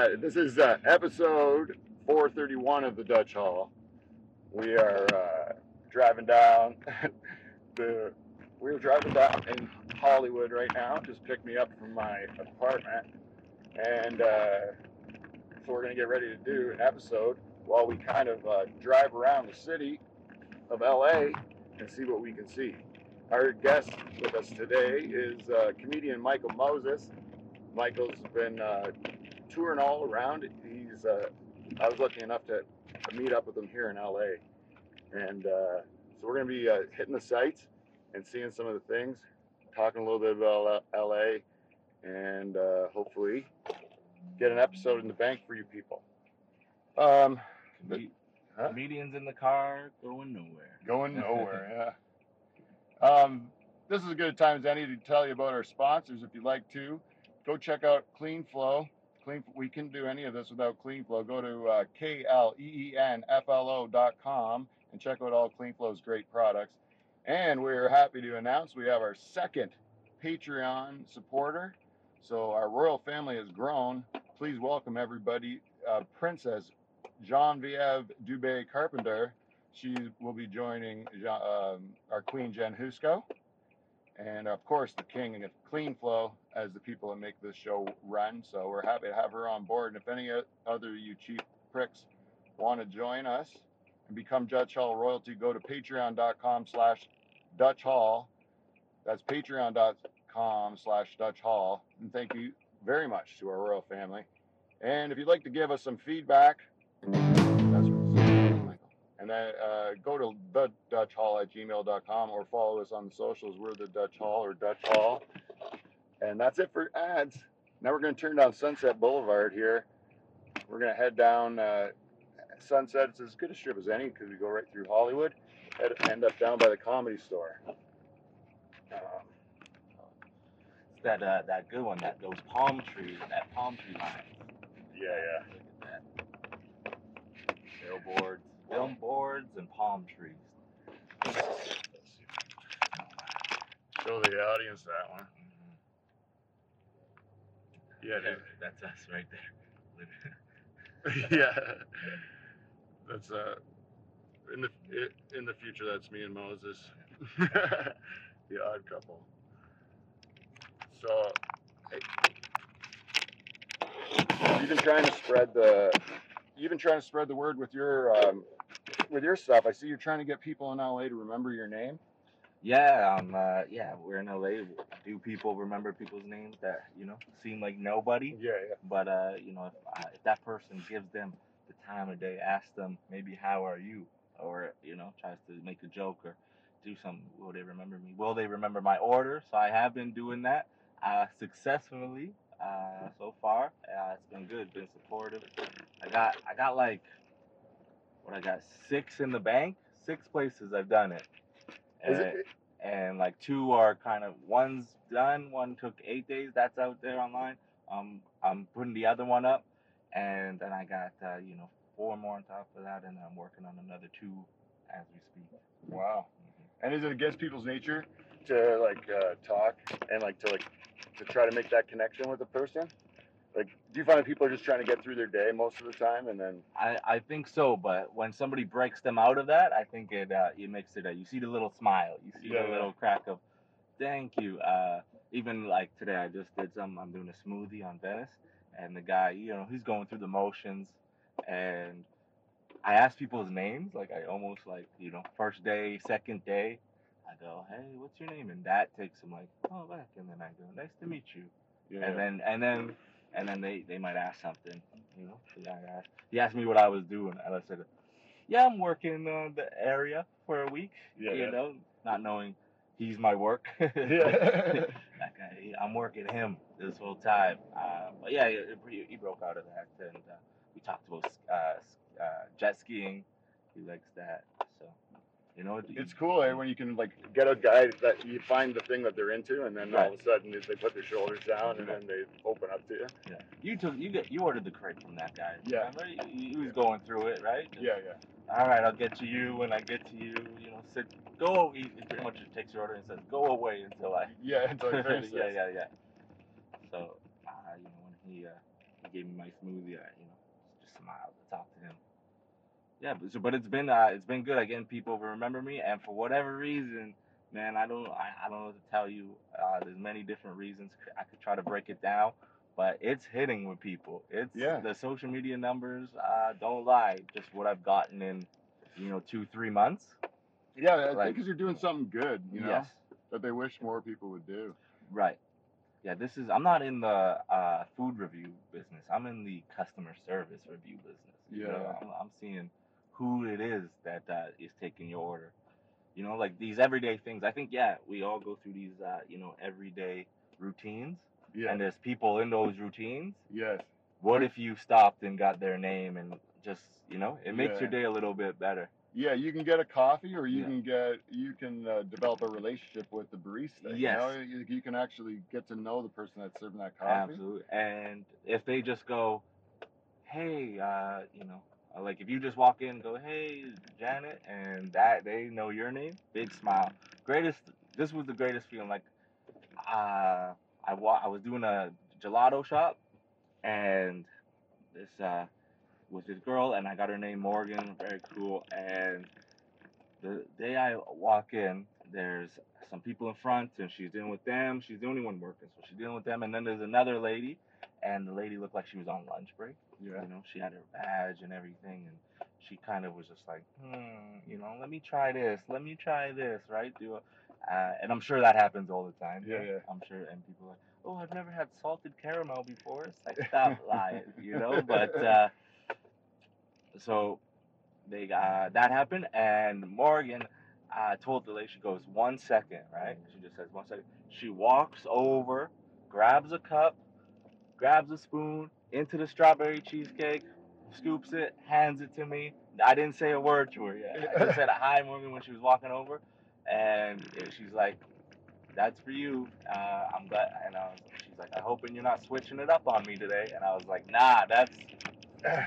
Uh, this is uh, episode 431 of the Dutch Hall. We are uh, driving down the. We're driving down in Hollywood right now. Just picked me up from my apartment, and uh, so we're gonna get ready to do an episode while we kind of uh, drive around the city of LA and see what we can see. Our guest with us today is comedian Michael Moses. Michael's been touring all around. He's uh, I was lucky enough to, to meet up with him here in LA, and uh, so we're going to be uh, hitting the sites and seeing some of the things, talking a little bit about LA, and uh, hopefully get an episode in the bank for you people. Um, Comed- Huh? Comedians in the car going nowhere. Going nowhere, yeah. Um, this is as good a time as any to tell you about our sponsors. If you'd like to, go check out KleenFlo. Clean, we can do any of this without KleenFlo. Go to uh, K-L-E-E-N-F-L-O.com and check out all KleenFlo's great products. And we're happy to announce we have our second Patreon supporter. So our royal family has grown. Please welcome everybody. Uh, Princess Genevieve Dubé Carpenter she will be joining um, our queen Jen Husko, and of course the king of KleenFlo as the people that make this show run. So we're happy to have her on board. And if any other you cheap pricks want to join us and become Dutch Hall royalty, go to patreon.com slash Dutch Hall. That's patreon.com slash Dutch Hall. And thank you very much to our royal family. And if you'd like to give us some feedback. And then uh, go to the Dutch Hall at gmail.com or follow us on the socials. We're the Dutch Hall or Dutch Hall. And that's it for ads. Now we're going to turn down Sunset Boulevard here. We're going to head down uh, Sunset. It's as good a strip as any because we go right through Hollywood. and end up down by the comedy store. Um, that uh, that good one, that those palm trees, that palm tree line. yeah, yeah. Look at that. Billboards, billboards, and palm trees. Show the audience that one. Mhm. Yeah, dude. that's us right there. yeah, that's uh, in the in the future. That's me and Moses, the odd couple. So, hey, you've been trying to spread the you've been trying to spread the word with your um, with your stuff. I see you're trying to get people in LA to remember your name. Yeah, um, uh, yeah, we're in LA. Do people remember people's names that you know seem like nobody? Yeah, yeah. But uh, you know, if, uh, if that person gives them the time of day, ask them maybe how are you, or you know, tries to make a joke or do something, will they remember me? Will they remember my order? So I have been doing that uh, successfully uh, so far. Uh, it's been good, been supportive. I got I got like what I got six in the bank, six places I've done it. Is And- it, and like two are kind of one's done one took eight days that's out there online um i'm putting the other one up and then i got uh, you know four more on top of that and i'm working on another two as we speak wow. Mhm. And is it against people's nature to like uh, talk and like to like to try to make that connection with a person? Like, do you find that people are just trying to get through their day most of the time, and then I, I think so, but when somebody breaks them out of that, I think it uh, it makes it. Uh, you see the little smile, you see Yeah, the yeah. little crack of, thank you. Uh, even like today, I just did some. I'm doing a smoothie on Venice, and the guy, you know, he's going through the motions, and I ask people's names, like I almost like you know, first day, second day, I go, hey, what's your name? And that takes him like, oh, back, and then I go, nice to meet you yeah, and then and then and then they they might ask something, you know. The guy asked, he asked me what I was doing, and I said, "Yeah, I'm working uh, the area for a week." Yeah, you yeah. know, not knowing he's my work. yeah, guy, I'm working him this whole time. Uh, but yeah, he, he- broke out of that, and uh, we talked about uh, uh, jet skiing. He likes that, you know. it's cool eh, when you can like get a guy that you find the thing that they're into, and then all of a sudden they put their shoulders down, and then they open up to you. Yeah. You took you get you ordered the crate from that guy. Yeah. Remember? He, he was going through it, right? Just, Yeah, yeah. All right, I'll get to you when I get to you. You know, sit, go. He pretty much just takes your order and says, "Go away until I." Yeah, until I finish yeah, yeah, yeah. So, uh, you know, when he uh, he he gave me my smoothie. I, you know, just smiled to talk to him. Yeah, but, so, but it's been uh, it's been good. Again, people remember me, and for whatever reason, man, I don't I, I don't know what to tell you. Uh, there's many different reasons. I could try to break it down, but it's hitting with people. It's Yeah. the social media numbers. Uh, don't lie. Just what I've gotten in, you know, two three months. Yeah, I think Like- because you're doing something good, you know, Yes. that they wish more people would do. Right. Yeah, this is. I'm not in the uh, food review business. I'm in the customer service review business. You know, Yeah. I'm, I'm seeing who it is that uh, is taking your order. You know, like these everyday things. I think yeah, we all go through these uh, you know everyday routines, Yeah. and there's people in those routines. yes. What if you stopped and got their name and just you know, it makes your day a little bit better. Yeah, you can get a coffee, or you Yeah. can get you can uh, develop a relationship with the barista. You, know? Yes. you, can actually get to know the person that's serving that coffee. Absolutely. And if they just go, hey, uh, you know, like if you just walk in and go, hey, Janet, and that they know your name, big smile. Greatest. This was the greatest feeling. Like, uh, I wa- I was doing a gelato shop, and this uh was this girl, and I got her name Morgan. Very cool. And the day I walk in, there's some people in front, and she's dealing with them. She's the only one working, so she's dealing with them. And then there's another lady, and the lady looked like she was on lunch break. Yeah. You know, she had her badge and everything, and she kind of was just like, hmm, you know, let me try this, let me try this, right? Do a, uh, and I'm sure that happens all the time. Yeah, yeah. I'm sure, and people are like, oh, I've never had salted caramel before. It's like, stop lying, you know. But uh, so they uh, that happened, and Morgan uh, told the lady, she goes, one second, right? She just says one second. She walks over, grabs a cup, grabs a spoon into the strawberry cheesecake, scoops it, hands it to me. I didn't say a word to her yet. I just said hi, Morgan, when she was walking over, and she's like, "That's for you." Uh, I'm glad, and I was, she's like, "I'm hoping you're not switching it up on me today." And I was like, "Nah, that's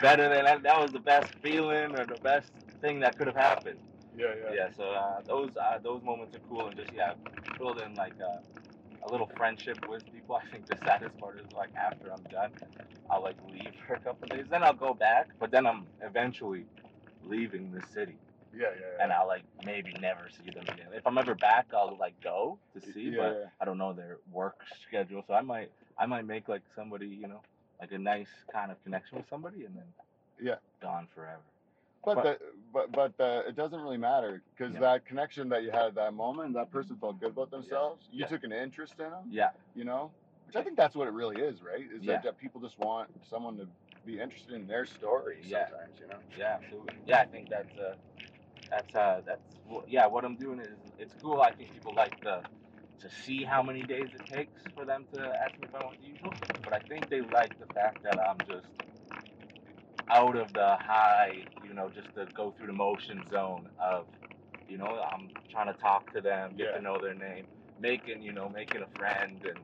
better than that. That was the best feeling or the best thing that could have happened." Yeah, yeah. yeah so uh, those uh, those moments are cool and just yeah building like uh, a little friendship with people i think the saddest part is like after i'm done i'll like leave for a couple days then i'll go back but then i'm eventually leaving the city Yeah, yeah. yeah. and i'll like maybe never see them again if i'm ever back i'll like go to see yeah, but yeah. i don't know their work schedule so i might i might make like somebody you know like a nice kind of connection with somebody and then Yeah. gone forever But But- the, but but uh, it doesn't really matter because Yeah. that connection that you had at that moment, that person felt good about themselves. Yeah. You Yeah. took an interest in them, yeah you know, which I think that's what it really is, right? Is Yeah. that, that people just want someone to be interested in their story Yeah. sometimes, you know. Yeah, absolutely. Yeah, I think that's uh, that's uh, that's wh- yeah. What I'm doing is it's cool. I think people like the to see how many days it takes for them to ask me if I want to the usual. But I think they like the fact that I'm just out of the high, you know, just to go through the motion zone of, you know, I'm trying to talk to them, get Yeah. to know their name, making, you know, making a friend, and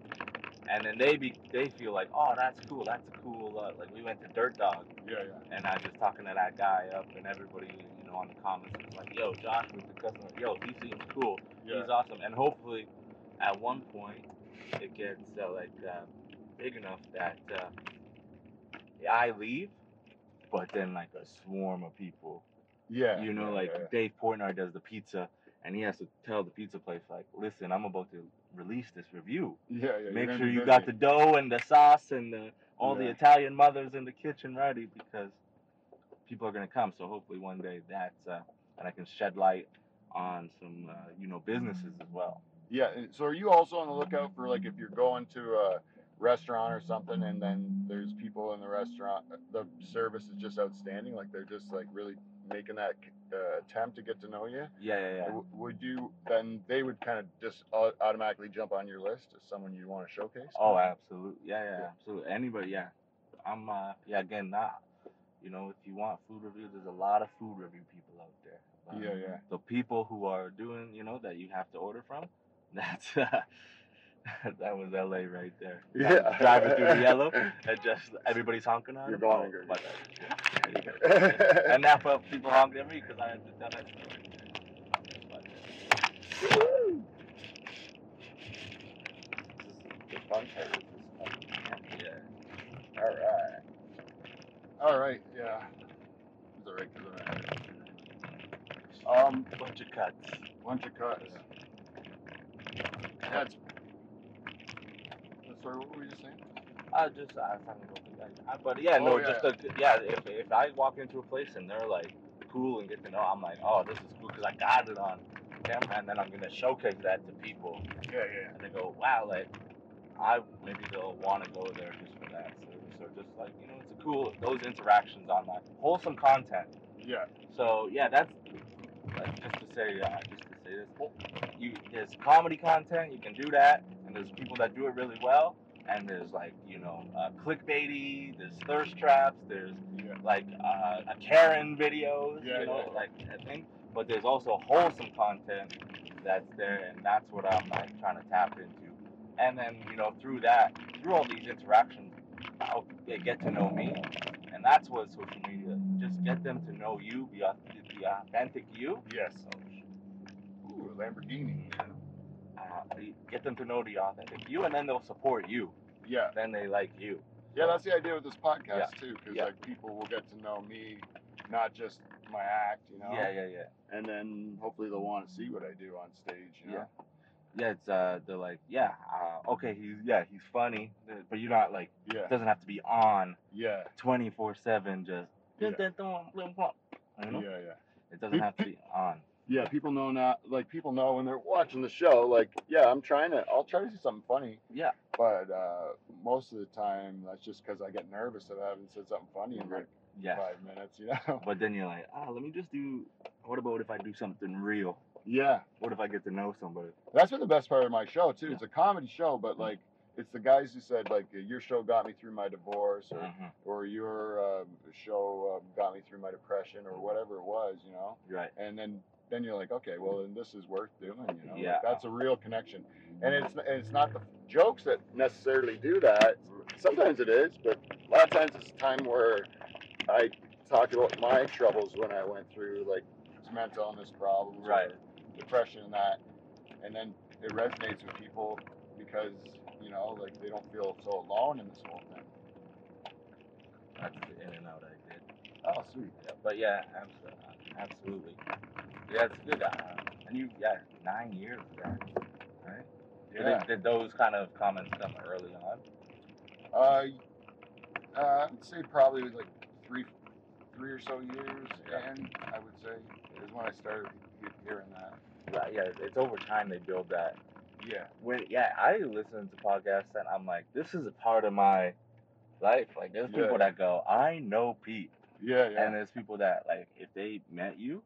and then they be they feel like, oh, that's cool, that's a cool. Uh, like we went to Dirt Dog, Yeah, yeah. and I was just talking to that guy up, and everybody, you know, on the comments was like, "Yo, Josh was the customer. Yo, he seems cool. Yeah. He's awesome." And hopefully, at one point, it gets uh, like uh, big enough that uh, I leave, but then like a swarm of people, Yeah. you know, yeah, like yeah, Dave Portnoy does the pizza, and he has to tell the pizza place like, "Listen, I'm about to release this review." yeah, yeah, Make sure you got the dough and the sauce and the, all the Italian mothers in the kitchen ready because people are gonna come. So hopefully one day that's uh, and I can shed light on some uh, you know businesses as well. Yeah. So are you also on the lookout for like if you're going to a restaurant or something, and then there's people in the restaurant, the service is just outstanding. Like they're just like really making that uh, attempt to get to know you. Yeah, yeah, yeah. W- Would you then they would kind of just au- automatically jump on your list as someone you want to showcase? Oh, absolutely. Yeah, yeah, Yeah. absolutely. Anybody, yeah. I'm uh yeah, again, not you know, if you want food reviews, there's a lot of food review people out there. But Yeah, yeah. The people who are doing, you know, that you have to order from, that's uh, that was LA right there. Yeah. Driving through the yellow and just everybody's honking on You're going Oh, but, there you go. and now for people honking at me because I had to tell that story. Woo! this is the fun part. This. Yeah. All right. All right, yeah. It's all right, 'cause I'm- Um, bunch of cuts. bunch of cuts. That's. Sorry, what were you saying? Uh, uh, I just I it open. I, but yeah, Oh, no, yeah. just a, yeah. If if I walk into a place and they're like cool and get to know, I'm like, oh, this is cool because I got it on camera, and then I'm gonna showcase that to people, Yeah, yeah. and they go, wow, like I maybe they'll want to go there just for that service, or just like you know, it's a cool those interactions on that wholesome content. Yeah. So yeah, that's like, just to say, uh, just to say this. well, You there's comedy content, you can do that, and there's people that do it really well, and there's like you know uh, clickbaity, there's thirst traps, there's Yeah. like uh, a Karen videos, Yeah, you know, yeah. like that thing. But there's also wholesome content that's there, and that's what I'm like trying to tap into. And then you know through that, through all these interactions, I'll they get to know me, and that's what social media. Just get them to know you, be the authentic you. Yes. So, Lamborghini. uh, get them to know the authentic you, and then they'll support you. Yeah. Then they like you. Yeah, that's the idea with this podcast too, because Yeah. like people will get to know me, not just my act, you know. Yeah, yeah, yeah. And then hopefully they'll want to see what I do on stage, you know. Yeah, it's uh, they're like, yeah, uh, okay, he's yeah, he's funny, uh, but you're not like, Yeah. it doesn't have to be on Yeah. twenty four seven, just Yeah. you know, Yeah. Yeah. it doesn't have to be on. Yeah, people know not like people know when they're watching the show. Like, yeah, I'm trying to. I'll try to see something funny, Yeah, but uh, most of the time that's just because I get nervous that I haven't said something funny in like yeah. five minutes. You know? But then you're like, ah, let me just do. What about if I do something real? yeah, What if I get to know somebody? that's been the best part of my show too. Yeah. It's a comedy show, but like it's the guys who said like your show got me through my divorce, or Mhm. or your um, show um, got me through my depression, or whatever it was. You know? Right. and then then you're like, okay, well then this is worth doing, you know? Like, Yeah. that's a real connection, and it's and it's not the jokes that necessarily do that. Sometimes it is, but a lot of times it's a time where I talk about my troubles when I went through like mental illness problems, Right. depression, and that, and then it resonates with people because you know like they don't feel so alone in this whole thing. That's the in and out I did. Oh, sweet. Yeah, but yeah, abs- absolutely. Yeah, it's good. Uh, and you, yeah, nine years right? Did, Yeah. it, did those kind of comments come early on? Uh, uh, I'd say probably like three, three or so years, Yeah. and I would say is when I started hearing that. Right, yeah, it's over time they build that. Yeah, When yeah, I listen to podcasts and I'm like, this is a part of my life. Like, there's Yeah, people that go, I know Pete, yeah, yeah. and there's people that like, if they met you,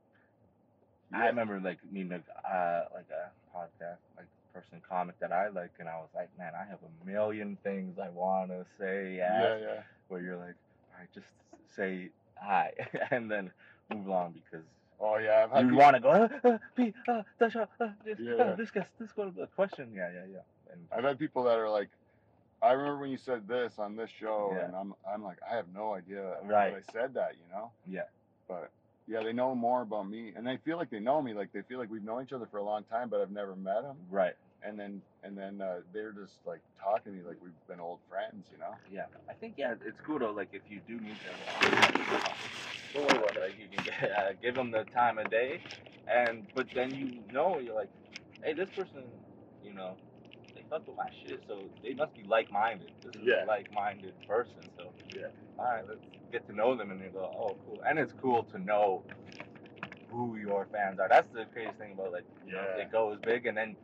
yeah. I remember like meeting a uh, like a podcast like person comic that I like, and I was like, man, I have a million things I want to say. yeah, ask, yeah, Where you're like, all right, just say hi, and then move along because Oh yeah, I've had you want to go, uh, uh, Pete, uh, Dasha, uh, this, Yeah, uh, yeah. this this one, the question, yeah, yeah, yeah. And I've had people that are like, I remember when you said this on this show, Yeah. and I'm, I'm like, I have no idea Right. that I said that, you know. Yeah. But yeah, they know more about me, and they feel like they know me, like they feel like we've known each other for a long time, but I've never met them. right, And then, and then uh, they're just like talking to me like we've been old friends, you know. yeah. I think yeah, it's cool though. Like if you do need them, don't worry about it. Like, you can get, uh, give them the time of day, and but then you know you're like, hey, this person, you know, fuck with my shit, so they must be like-minded. This is Yeah. a like-minded person, so Yeah. All right, let's get to know them, and they go, oh, cool. And it's cool to know who your fans are. That's the craziest thing about like, you know, it goes big, and then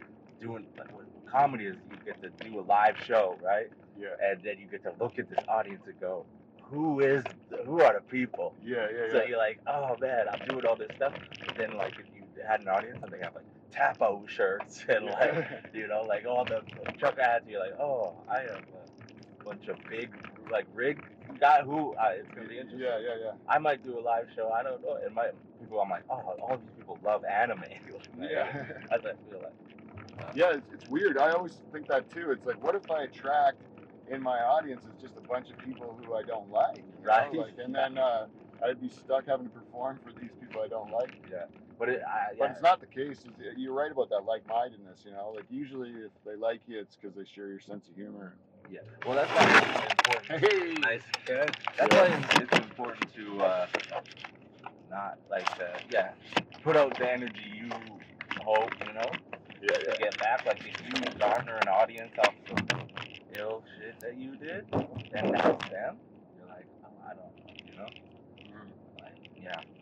doing like what comedy is, you get to do a live show, right? Yeah. And then you get to look at this audience and go, who is, who are the people? Yeah, yeah, So yeah. you're like, oh man, I'm doing all this stuff. But then like if you had an audience and they have like tapo shirts and like you know like all the truck ads, you're like, oh, I have a bunch of big like rig guy who uh, it's gonna be interesting. yeah, yeah, yeah. I might do a live show. I don't know. And my people. I'm like, oh, all these people love anime. Yeah. That's what I feel like. Yeah, it's, it's weird. I always think that too. It's like, what if I attract in my audience is just a bunch of people who I don't like. Right. Like, and then uh, I'd be stuck having to perform for these people I don't like. But it, I, But yeah, it's not the case. It's- You're right about that like-mindedness. You know, like usually if they like you, it's because they share your sense of humor. yeah. Well, that's why it's important. Hey. Nice, good. That's why it's, it's important to uh, not like uh, yeah, put out the energy you hope you know Yeah, to get back. Like if you garner an audience off some ill shit that you did, then that's them. You're like, oh, I don't know, you know. Mhm. Like, yeah, I feel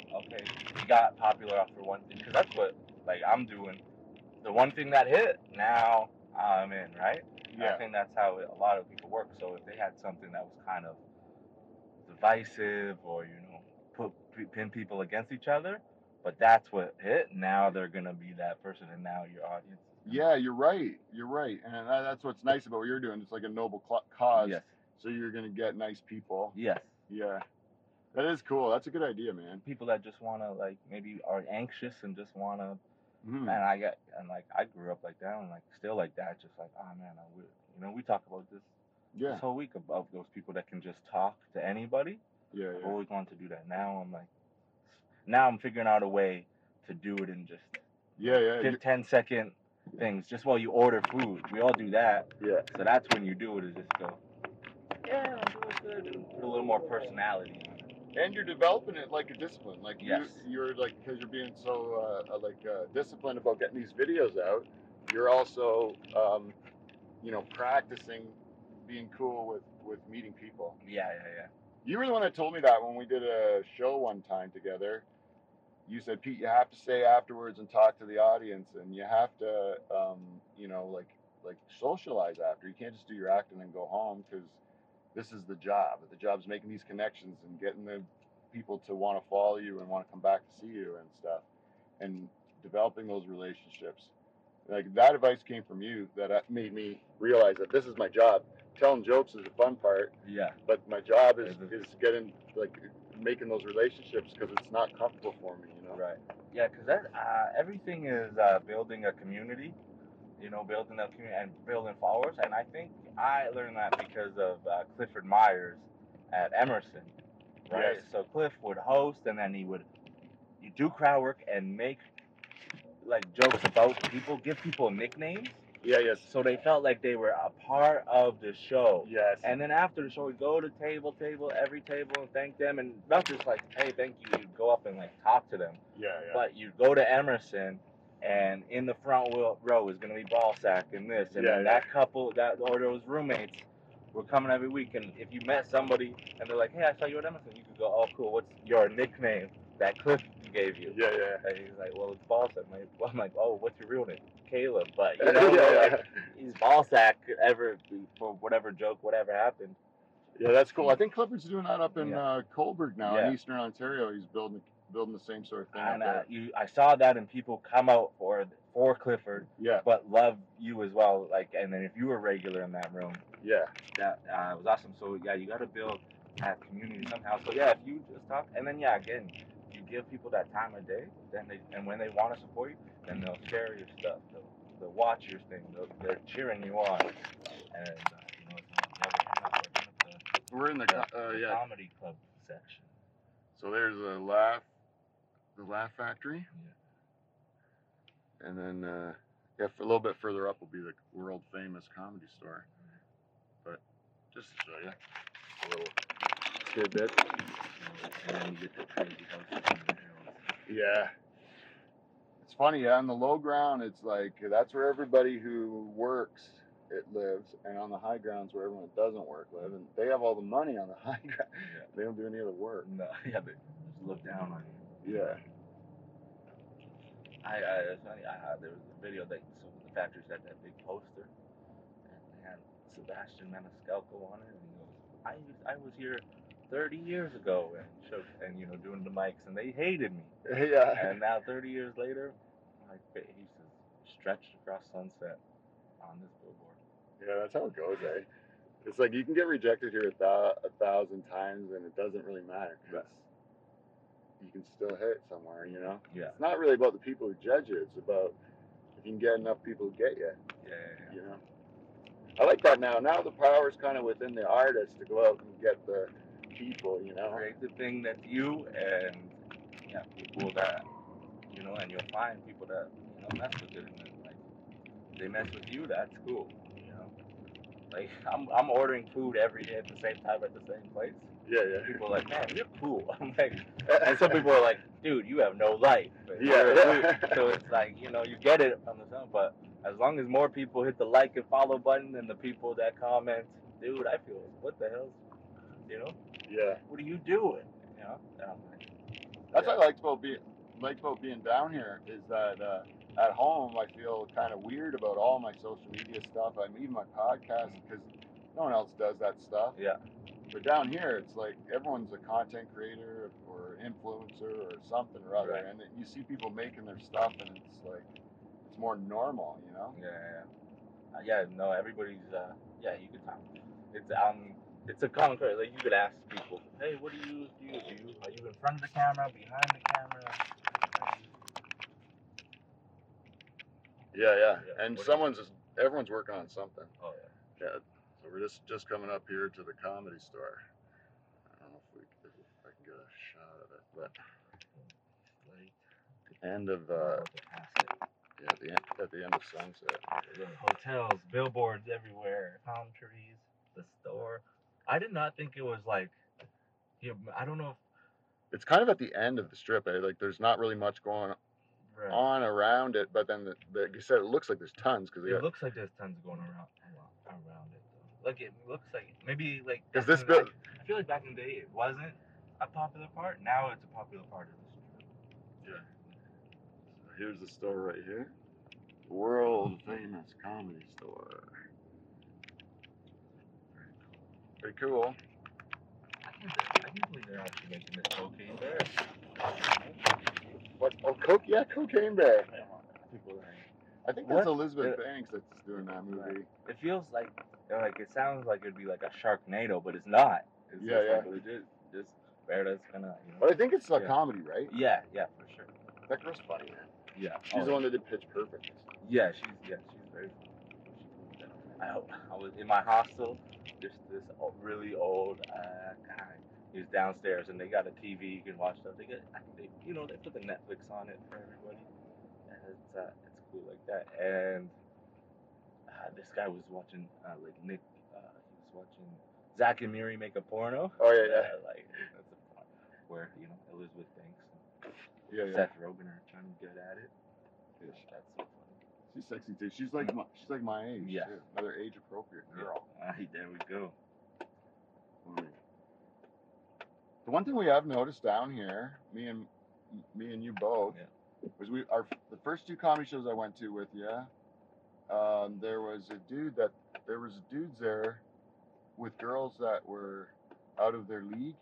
like there's people like, okay, you got popular off for one thing, because that's what like I'm doing. The one thing that hit, now I'm in, right? And I Yeah. think that's how a lot of people work. So if they had something that was kind of divisive or you know put pin people against each other, but that's what hit. Now they're gonna be that person, and now your audience. Yeah, you're right. You're right, and that's what's nice about what you're doing. It's like a noble cause. Yes. So you're gonna get nice people. Yes. Yeah, that is cool. That's a good idea, man. People that just wanna like maybe are anxious and just wanna Mhm. man, I get and like I grew up like that and like still like that, just like oh man, I would you know we talk about this Yeah, this whole week about those people that can just talk to anybody. yeah, I've always wanted to do that. Now I'm like, now I'm figuring out a way to do it in just Yeah, yeah, fif- 10 second things, just while you order food. We all do that, yeah. so that's when you do it. Is just go, yeah, I'm doing good, put a little more personality. And you're developing it like a discipline. Like Yes. you, you're like because you're being so uh, uh, like uh, disciplined about getting these videos out. You're also, um, you know, practicing being cool with with meeting people. Yeah, yeah, yeah. You were the one that told me that when we did a show one time together. You said, Pete, you have to stay afterwards and talk to the audience, and you have to, um, you know, like like socialize after. You can't just do your acting and go home because this is the job. The job's making these connections and getting the people to want to follow you and want to come back to see you and stuff, and developing those relationships. Like that advice came from you that uh, made me realize that this is my job. Telling jokes is the fun part, Yeah, but my job is Is is getting like making those relationships because it's not comfortable for me, you know. right. Yeah, because that uh, everything is uh, building a community. You know, building a community and building followers. And I think I learned that because of uh, Clifford Myers at Emerson. Right. Yes. So Cliff would host, and then he would you do crowd work and make like jokes about people, give people nicknames, Yeah. Yes. so they felt like they were a part of the show. Yes. And then after the show, we'd go to table, table, every table, and thank them, and not just like, hey, thank you. You'd go up and like talk to them, yeah. Yeah. but you'd go to Emerson, and in the front row- row is gonna be Ballsack and this, and Yeah, yeah. that couple, that or those roommates were coming every week, and if you met somebody and they're like, hey, I saw you at Emerson, you could go, oh, cool. What's your nickname that Cliff gave you? yeah. Yeah. And he's like, well, it's Ballsack. I'm like, well, I'm like, oh, what's your real name? Caleb. But you know, yeah, like, yeah. he's Ballsack ever for whatever joke, whatever happened. Yeah, that's cool. I think Clifford's doing that up in Yeah. uh, Cobourg now in Eastern Ontario. He's building building the same sort of thing. And uh, you, I saw that, and people come out for for Clifford, yeah, but love you as well. Like, and then if you were regular in that room, yeah, that uh, was awesome. So yeah, you got to build that community somehow. So yeah, if you just talk, and then yeah, again, you give people that time of day, then they and when they want to support you, then they'll share your stuff. They'll, they'll watch your thing. They'll, they're cheering you on. And uh, you know, it's another- another- we're in the the, co- uh, the yeah. comedy club section. So there's a laugh, the Laugh Factory, and then uh, yeah, a little bit further up will be the world famous comedy store. But just to show you a little tidbit. And then you get the crazy houses on the hills. Yeah. It's funny, yeah, on the low ground, it's like that's where everybody who works it lives, and on the high grounds where everyone doesn't work live, and they have all the money on the high ground. Yeah. They don't do any other work. No, yeah, they just look down on you. Yeah. I, I it's funny. I, I, there was a video that so the factories had that big poster, and they had Sebastian Maniscalco on it, and he goes, "I was- I was here 30 years ago," and showed, and you know doing the mics, and they hated me. Yeah. And now 30 years later, my face is stretched across sunset on this billboard. Yeah, that's how it goes, eh? It's like you can get rejected here a, thou- a thousand times, and it doesn't really matter. 'cause You can still hit somewhere, you know. Yeah, It's not really about the people who judge you. It's about if you can get enough people to get you. yeah, yeah. you know. I like that now. Now the power is kind of within the artist to go out and get the people, you know. create the thing that you and yeah, people that you know, and you'll find people that you know mess with it and then, like they mess with you, that's cool. You know, like I'm I'm ordering food every day at the same time at the same place, Yeah, yeah. People are like, man, you're cool. I'm like, and some people are like, dude, you have no life. Like, Yeah, yeah. So it's like, you know, you get it on the sound, but as long as more people hit the like and follow button than the people that comment, dude, I feel like, what the hell, you know, yeah. what are you doing? You know, and I'm like, That's yeah. what I liked about being like about being down here is that uh, at home I feel kind of weird about all my social media stuff. I mean my podcast because no one else does that stuff. Yeah. But down here it's like everyone's a content creator or influencer or something or other, Right. and you see people making their stuff and it's like it's more normal, you know. Yeah, yeah, uh, yeah. No, everybody's. Uh, yeah, you could talk. It's um, it's a concrete. Like you could ask people, hey, what do you do? You, do you are you in front of the camera, behind the camera? Yeah, yeah. Yeah, And what do you- someone's just everyone's working on something. Oh yeah. Yeah. We're just just coming up here to the comedy store. I don't know if we if I can get a shot of it, but end of uh look past it. yeah, at the end at the end of sunset. Hotels, billboards everywhere, palm trees, the store. I did not think it was like. Yeah, I don't know if. It's kind of at the end of the strip. Eh? Like there's not really much going Right. on around it, but then the, the, like you said it looks like there's tons because It looks like there's tons going around around it. Like it looks like maybe like. Is this the- I feel like back in the day it wasn't a popular part. Now it's a popular part of the strip. here's the store right here. World famous comedy store. Pretty cool. I can't, believe they're actually making this cocaine bear. What? Oh, coke? Yeah, Cocaine Bear. People. I think that's What? Elizabeth Yeah. Banks that's doing that movie. It feels like like it sounds like it'd be like a Sharknado, but it's not. It's Yeah, just yeah. Like legit, just bear that's gonna. You know. But I think it's a Yeah. comedy, right? Yeah, yeah, for sure. That girl's funny, man. Yeah. She's Oh, the one that did Pitch Perfect. Yeah, she's yeah, she's very. I hope I was in my hostel. There's this o- really old uh, guy. He's downstairs, and they got a TV. You can watch stuff. They get, I think they, you know, they put the Netflix on it for everybody, and it's uh, it's cool like that. And uh, this guy was watching uh, like Nick. Uh, he was watching Zack and Miri make a porno. Oh yeah, yeah, like that's a part where you know Elizabeth Banks and yeah, yeah. Seth Rogen are trying to get at it. Yeah. That's so funny. She's sexy too. She's like my, she's like my age. Yeah. too. Another age appropriate girl. Alright, there we go. The one thing we have noticed down here, me and me and you both, Yeah. Was we our the first two comedy shows I went to with you. Um, there was a dude that there was dudes there with girls that were out of their league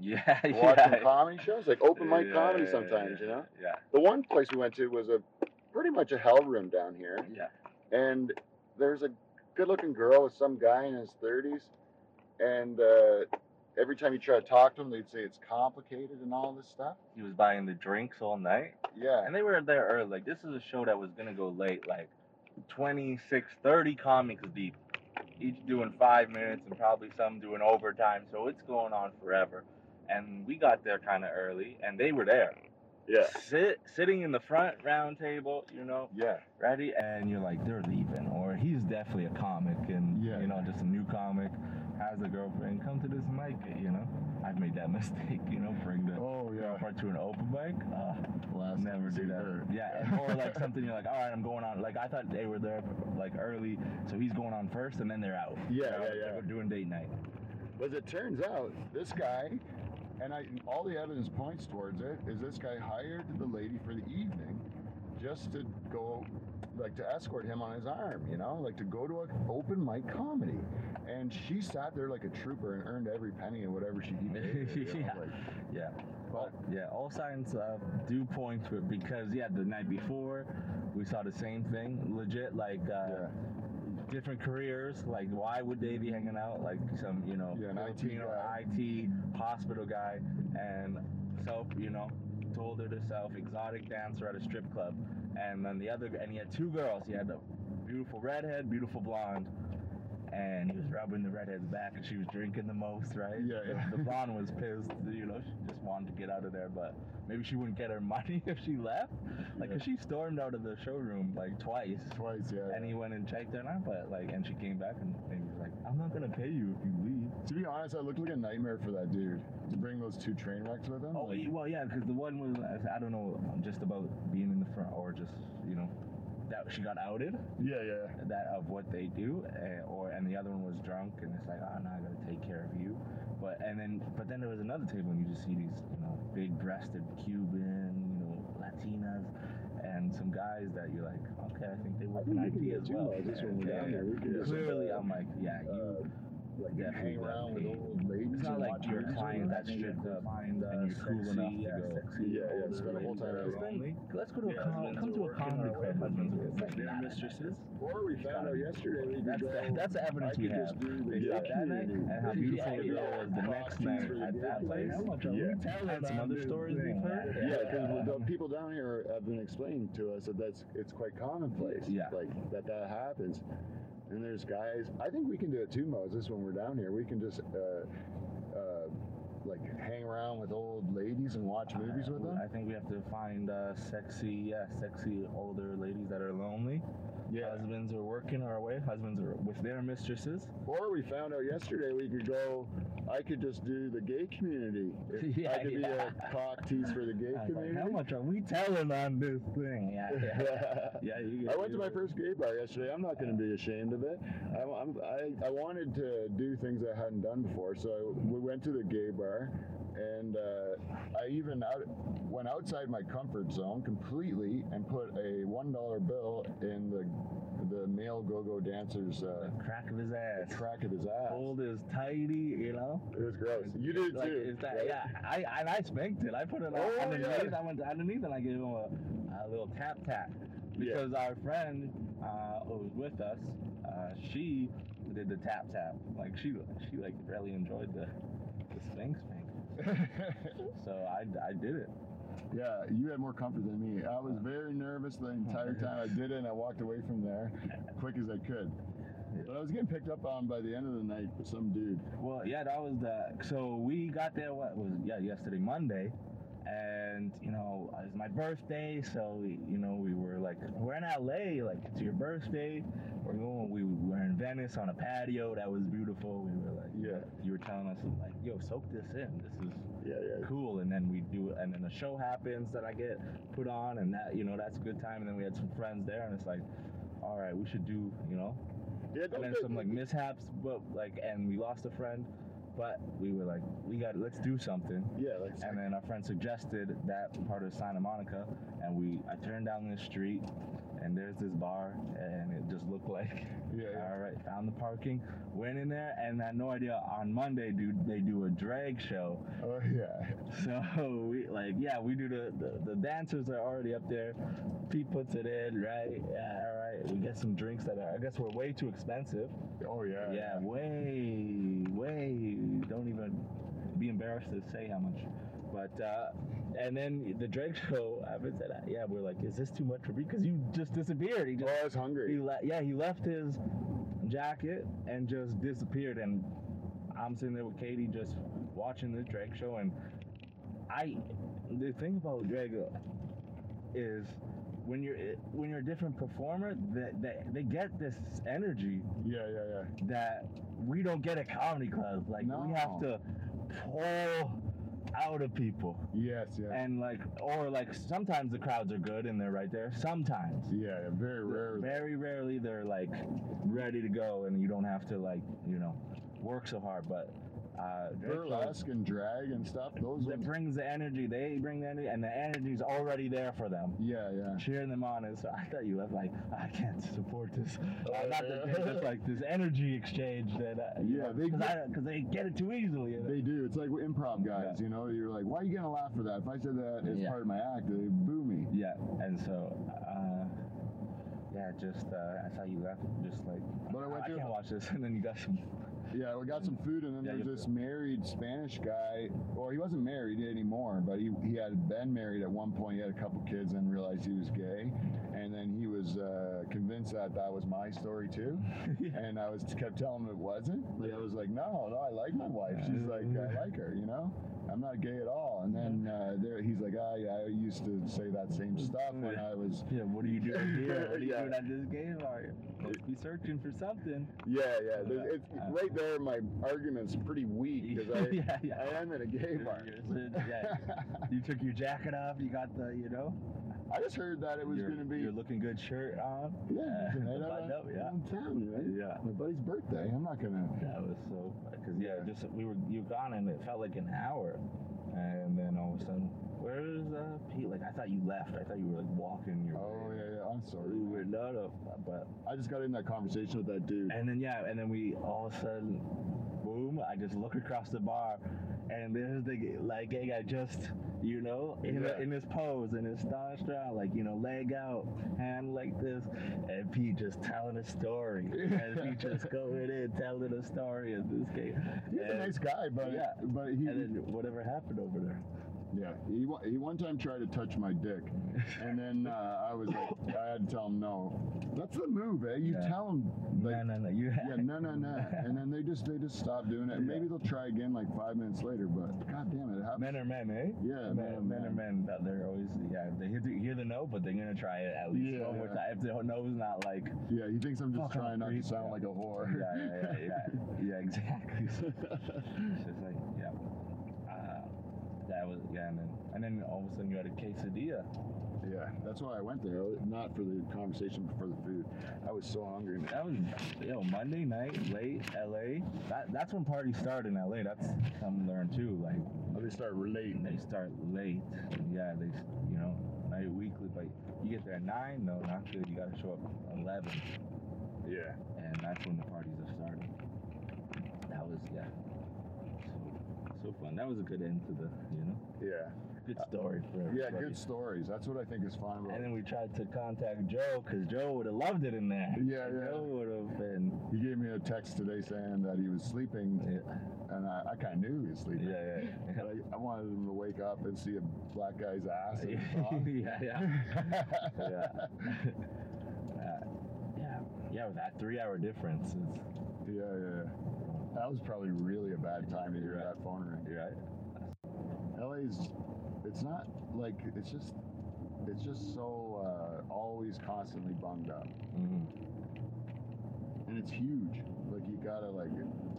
Yeah, watching yeah. comedy shows, like open mic Yeah, comedy sometimes, yeah, you know. Yeah, The one place we went to was a pretty much a hell room down here, yeah. and there's a good-looking girl with some guy in his 30s, and uh, every time you try to talk to them, they'd say it's complicated and all this stuff. He was buying the drinks all night, Yeah, and they were there early. Like this is a show that was gonna go late, like 26, 30 comics deep, each doing five minutes, and probably some doing overtime. So it's going on forever. And we got there kind of early, and they were there, yeah, sit sitting in the front round table, you know, yeah, ready and you're like they're leaving or he's definitely a comic and Yeah. you know just a new comic has a girlfriend come to this mic you know i've made that mistake you know bring the Oh yeah. girlfriend to an open mic uh, Last never do that her. yeah or like something you're like all right i'm going on like i thought they were there like early so he's going on first and then they're out Yeah, You know, yeah, yeah. they're doing date night But it turns out, this guy, and I, all the evidence points towards it, is this guy hired the lady for the evening just to go, like to escort him on his arm, you know, like to go to an open mic comedy. And she sat there like a trooper and earned every penny and whatever she did. you know, Yeah. like, yeah but Yeah, all signs uh, do point to it because yeah, the night before we saw the same thing. Legit, like uh, yeah, different careers. Like, why would they be hanging out? Like some, you know, Yeah, an IT Filipino. IT hospital guy, and self, you know, told her to self exotic dancer at a strip club, and then the other, and he had two girls. He had a beautiful redhead, beautiful blonde, and he was rubbing the redhead's back, and she was drinking the most, right? Yeah, The- yeah. The blonde was pissed, you know, she just wanted to get out of there, but maybe she wouldn't get her money if she left. Like, 'cause she stormed out of the showroom like twice. Twice, yeah. And he went and checked her out, but like, and she came back and he was like, "I'm not gonna pay you if you leave." To be honest, I looked like a nightmare for that dude to bring those two train wrecks with him. Oh, Like, well, yeah, because the one was I don't know, just about being in the front or just you know that she got outed yeah, yeah. that of what they do, uh, or and the other one was drunk and it's like, oh, now I gotta take care of you. But and then but then there was another table and you just see these you know big-breasted Cuban, you know Latinas. And some guys that you're like, okay, I think they work in IT as well. that. Just when we're Yeah, down there, we can yeah. do Clearly, uh, I'm like, yeah, you. Uh, like Definitely hang around with old ladies. It's not like watch you're a movies client that's stripped up find, uh, and you're cool enough to go. sexy Yeah, yeah, spend a whole time that with are them. lonely. Let's go to a Yeah, com- come to a comedy club. Husbands are with their nah, nah, nah. mistresses. Or we found out yesterday That's the, that's the evidence we have. just do the They stopped that night and how beautiful Yeah, the girl yeah. was the next night at that place. place. How much are Yeah. telling And some other stories we've heard. Yeah, because the people down here have been explaining to us that that's it's quite commonplace. Yeah. Like that that happens. And there's guys. I think we can do it too, Moses. When we're down here, we can just uh, uh, like hang around with old ladies and watch movies with them. I think we have to find uh, sexy, yeah, sexy older ladies that are lonely. Husbands are working our way. Husbands are with their mistresses. Or we found out yesterday we could go. I could just do the gay community. If Yeah, I could yeah. be a cock tease for the gay I was like, community. how much are we telling on this thing? Yeah, yeah. yeah you I went to my first gay bar yesterday. I'm not going to be ashamed of it. I, I'm, I, I wanted to do things I hadn't done before, so we went to the gay bar, and uh, I even out, went outside my comfort zone completely and put a one dollar bill in the the male go-go dancer's uh, The crack of his ass. crack of his ass. Hold is tighty, you know. It was gross. You did like, too. Is that, right? Yeah, I and I spanked it. I put it Oh, underneath. yeah. I went underneath and I gave him a, a little tap tap Yeah. because our friend uh, who was with us, uh, she did the tap tap. Like she she like really enjoyed the the spank spank. So I, I did it. Yeah, you had more comfort than me. I was very nervous the entire time I did it, and I walked away from there quick as I could. But I was getting picked up on by the end of the night with some dude. Well, yeah, that was the. So we got there. What was yeah yesterday Monday, and you know it was my birthday. So you know we were like we're in LA. Like it's your birthday. We're going. We were in Venice on a patio. That was beautiful. We were like Yeah, you were telling us like yo soak this in. This is yeah, yeah. cool. And then we do. And then the show happens that I get put on, and that you know that's a good time. And then we had some friends there, and it's like. All right, we should do, you know, Yeah, and then some like mishaps, but like, and we lost a friend, but we were like, we got, let's do something. Yeah, like And then our friend suggested that part of Santa Monica, and we, I turned down this street, and there's this bar, and it just looked like, yeah, yeah. all right, found the parking, went in there, and I had no idea. On Monday, dude, they do a drag show, Oh yeah. so we like, yeah, we do the, the the dancers are already up there. Pete puts it in, right? Yeah, all right. We get some drinks that are, I guess, were way too expensive. Oh yeah. Yeah, way, way. Don't even be embarrassed to say how much. But uh, and then the drag show and I- yeah, we're like, is this too much for me? Because you just disappeared. He Oh, just, I was he hungry. le- yeah, he left his jacket and just disappeared. And I'm sitting there with Katie, just watching the drag show. And I, the thing about drag is. When you're when you're a different performer, that they, they get this energy Yeah, yeah, yeah. that we don't get at comedy clubs. Like we have to pull out of people. Yes, yeah. And like or like sometimes the crowds are good and they're right there. Sometimes. yeah, yeah, very rare. Very rarely they're like ready to go and you don't have to like, you know, work so hard. But uh Burlesque and drag and stuff. Those that ones. brings the energy. They bring the energy and the energy's already there for them. Yeah, yeah. Cheering them on is I thought you left like I can't support this. Oh, Uh, not that yeah. just like this energy exchange that uh, you Yeah, know, they cause, get- I, cause they get it too easily. They do. It's like improv guys, Yeah. you know. You're like, why are you gonna laugh for that? If I said that as Yeah. part of my act, they boo me. Yeah, and so uh, yeah, just uh, I saw you left, just like But I went to- can't watch this, and then you got some. Yeah, we got some food, and then Yeah, there's this married Spanish guy. Well, he wasn't married anymore, but he, he had been married at one point. He had a couple kids and realized he was gay. and then he was uh, convinced that that was my story too. And I was kept telling him it wasn't. Like I was like, no, no, I like my wife. She's like, I like her, you know. I'm not gay at all. And then uh, there, he's like, ah, yeah, I used to say that same stuff when I was. Yeah, what are you doing here? What are you Yeah. doing at this game? Are you? Must be searching for something. Yeah, yeah. Yeah. It's, right there, my argument's pretty weak because I, yeah, yeah. I am in a gay bar. yeah. You took your jacket off. You got the, you know, I just heard that it was going to be. your looking good shirt on. Yeah, tonight I know, yeah. I'm town, right? Yeah. My buddy's birthday. I'm not gonna. That was so because yeah, Yeah. just we were you gone and it felt like an hour, and then all of a sudden, where's uh Pete? Like I thought you left. I thought you were like walking your. Oh way. yeah, yeah. I'm sorry. We were not up, but I just got in that conversation with that dude. and then yeah, and then we all of a sudden, boom! I just look across the bar, and there's the like gay guy just you know in Yeah. in his pose in his star starstruck like you know leg out, hand like this, and Pete just telling a story, and Pete just going in telling a story of this game He's a nice guy, but Yeah. but he And then whatever happened over there. Yeah he he one time tried to touch my dick, and then uh, I was like I had to tell him no. That's the move, eh? You Yeah. tell him like no, no, no. You yeah no no no, and then they just they just stop doing it. Maybe they'll try again like five minutes later, but god damn it, it happens. men are men, eh? Yeah, men, men men are are men. That they're always yeah. They hear the, hear the no, but they're gonna try it at least Yeah, one more time. If the no is not like Yeah, he thinks I'm just Fuck, I'm trying not to sound like a whore. yeah, yeah, yeah, yeah, exactly. it's just like that was yeah, and then and then all of a sudden you had a quesadilla. Yeah, that's why I went there. Not for the conversation, but for the food. I was so hungry. Man. That was yo Monday night, late LA. That that's when parties start in LA. That's something to learn too. Like Oh, they start late. they start late. Yeah, they you know night weekly, but you get there at nine. No, not good. You gotta show up eleven, Yeah. and that's when the parties have started. That was yeah, so, fun. That was a good end to the you know Yeah. good story for Yeah, everybody. good stories. That's what I think is fun about And then we tried to contact Joe because Joe would have loved it in there. Yeah, yeah. Joe would have been. He gave me a text today saying that he was sleeping, Yeah, and I, I kind of knew he was sleeping. yeah, yeah. But I, I wanted him to wake up and see a black guy's ass. bra. yeah, yeah. yeah. Uh, yeah, yeah, with that three hour difference, it's, yeah, yeah. That was probably really a bad time to hear Right. that phone ring. you're right. LA's, it's not like it's just, it's just so uh, always constantly bunged up, hmm and it's huge. Like you gotta like,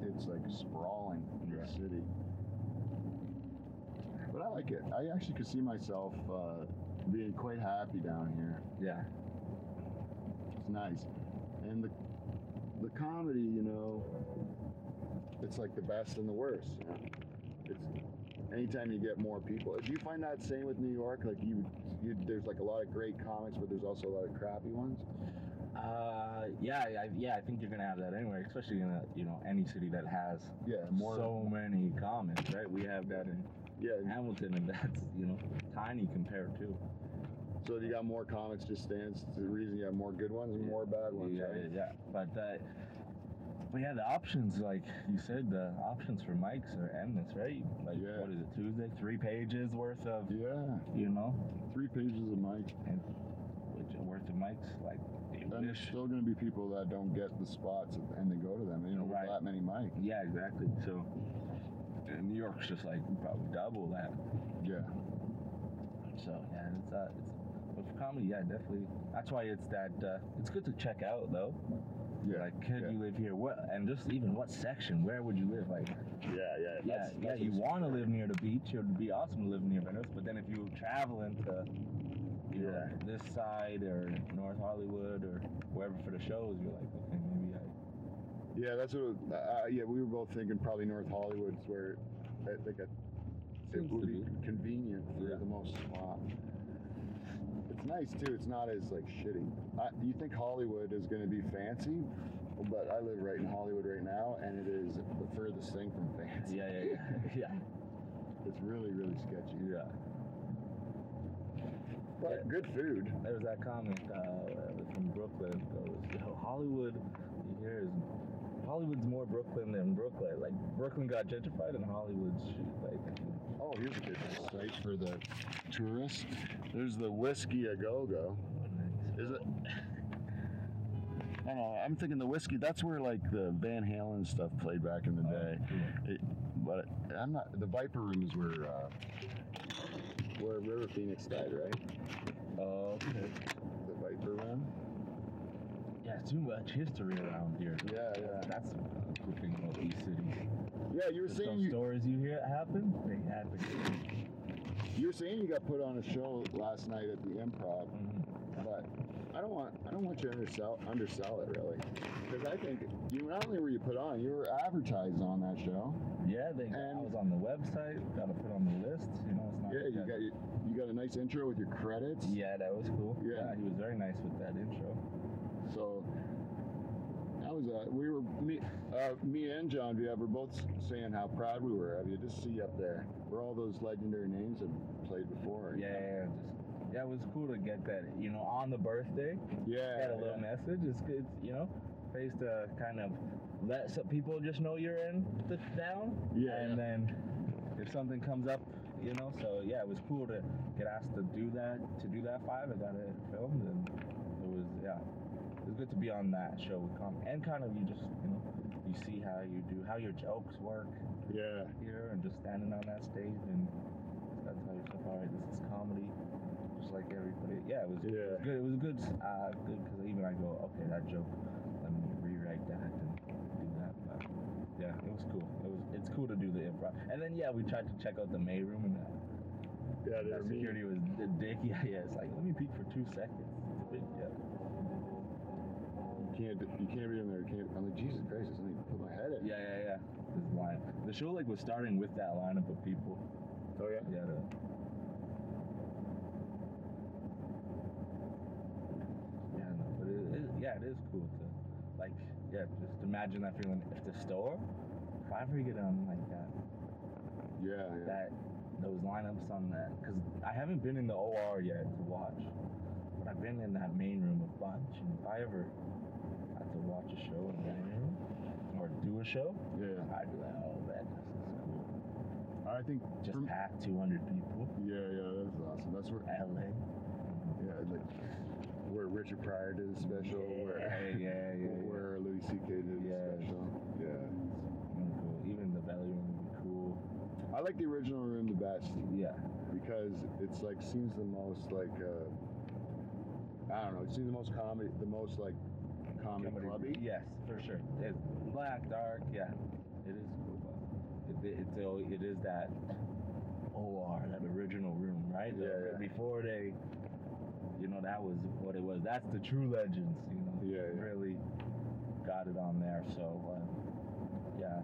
it's like sprawling in the Right. city. But I like it. I actually could see myself uh, being quite happy down here. Yeah, It's nice, and the the comedy, you know, it's like the best and the worst. You know? It's anytime you get more people. Do you find that same with New York? Like you, you, there's like a lot of great comics, but there's also a lot of crappy ones. uh, yeah, I, yeah. I think you're gonna have that anyway, especially in a, you know any city that has Yeah, more. so many comics, right? We have that in yeah, Hamilton, and that's you know tiny compared to. so you got more comics just stands to the reason you have more good ones and more bad ones. Yeah, right? yeah, yeah. But uh, but yeah, the options, like you said, the options for mics are endless, right? Like Yeah. what is it, Tuesday? Three pages worth of Yeah, you know, three pages of Mike. and which worth of mics, like And there's still going to be people that don't get the spots and they go to them. You know, with that many mics. Yeah, exactly. So and New York's just like probably double that. Yeah. So yeah, it's uh, it's comedy, yeah, definitely. That's why it's that. Uh, it's good to check out though. Yeah. Like, could yeah. you live here? What and just even what section? Where would you live? Like, Yeah, yeah. yeah, that's- yeah. that's You want to live near the beach. It would be awesome to live near Venice. But then if you travel into, you know, Yeah. this side or North Hollywood or wherever for the shows, you're like, okay, maybe I. Yeah, that's what. Uh, yeah, we were both thinking probably North Hollywood's where, I think, it, would be, be. convenient for Yeah. the most spot. It's nice too. It's not as like shitty. I, you think Hollywood is going to be fancy, but I live right in Hollywood right now, and it is the furthest thing from fancy. Yeah, yeah, yeah, yeah. It's really, really sketchy. yeah. But Yeah. good food. There was that comment uh, from Brooklyn. Goes, Yo, Hollywood, you hear is Hollywood's more Brooklyn than Brooklyn. Like Brooklyn got gentrified and Hollywood's like. Oh, here's a good site for the tourists. There's the Whiskey A Go Go. Is it? I don't know. I'm thinking the whiskey. That's where like the Van Halen stuff played back in the day. It, but I'm not. The Viper Room is where uh, where River Phoenix died, right? Oh, okay. The Viper Room. Yeah, too much history around here. Yeah, yeah. That's a cool thing about these cities. Yeah, you were Just saying you, stories you hear happen, they happen. you were saying you got put on a show last night at the Improv, Mhm. but I don't want I don't want you to undersell undersell it really, because I think you not only were you put on, you were advertised on that show. Yeah, they. I And- was on the website. Got to put on the list. You know, it's not. Yeah, you got you, you got a nice intro with your credits. Yeah, that was cool. Yeah. he was very nice with that intro. So was uh, we were me, uh, me and John Viev were both saying how proud we were of you. Just see you up there, where all those legendary names have played before. Yeah, yeah, yeah, just yeah, it was cool to get that. You know, on the birthday, yeah, get a little yeah. message. It's good. You know, ways to kind of let some people just know you're in the town. Yeah, And then if something comes up, you know, so yeah, it was cool to get asked to do that. To do that five, I got it filmed, and it was yeah. It was good to be on that show with Com and kind of you just you know you see how you do how your jokes work. Yeah, here and just standing on that stage and that's how yourself all right this is comedy just like everybody. Yeah it was yeah. good it was good uh good because even I go okay that joke let me rewrite that and do that but yeah it was cool. It was it's cool to do the improv. And then yeah we tried to check out the May room and that, Yeah, that were mean. security was the dick. Yeah yeah it's like let me peek for two seconds it's a big yeah You can't, you can't be in there. Can't. I'm like, Jesus Christ, I need to put my head in. yeah yeah yeah this line the show like was starting with that lineup of people Oh yeah. Yeah. Yeah, no, but it, it, yeah, it is cool to, like, yeah, just imagine that feeling. If the store, if I ever get on like that, Yeah, yeah. that those lineups on that, because I haven't been in the OR yet to watch, but I've been in that main room a bunch, and if I ever watch a show in that room or do a show, yeah. I'd be like, oh man, this is cool. I think Just from- packed 200 people, Yeah, yeah. That's awesome. That's where. LA. Yeah, like where Richard Pryor did a special. Yeah, where yeah, yeah, where Louis C.K. did Yeah. a special. Yeah. Cool. Even the belly room would be cool. I like the original room the best Yeah. because it's like seems the most like uh, I don't know. It seems the most comedy, the most like comedy, clubby. Yes, for sure. It's black, dark. Yeah, it is it, it, it's it is that OR, that original room, right? Yeah. Before they, you know, that was what it was. That's the true legends. You know. Yeah, yeah. Really got it on there. So uh, yeah,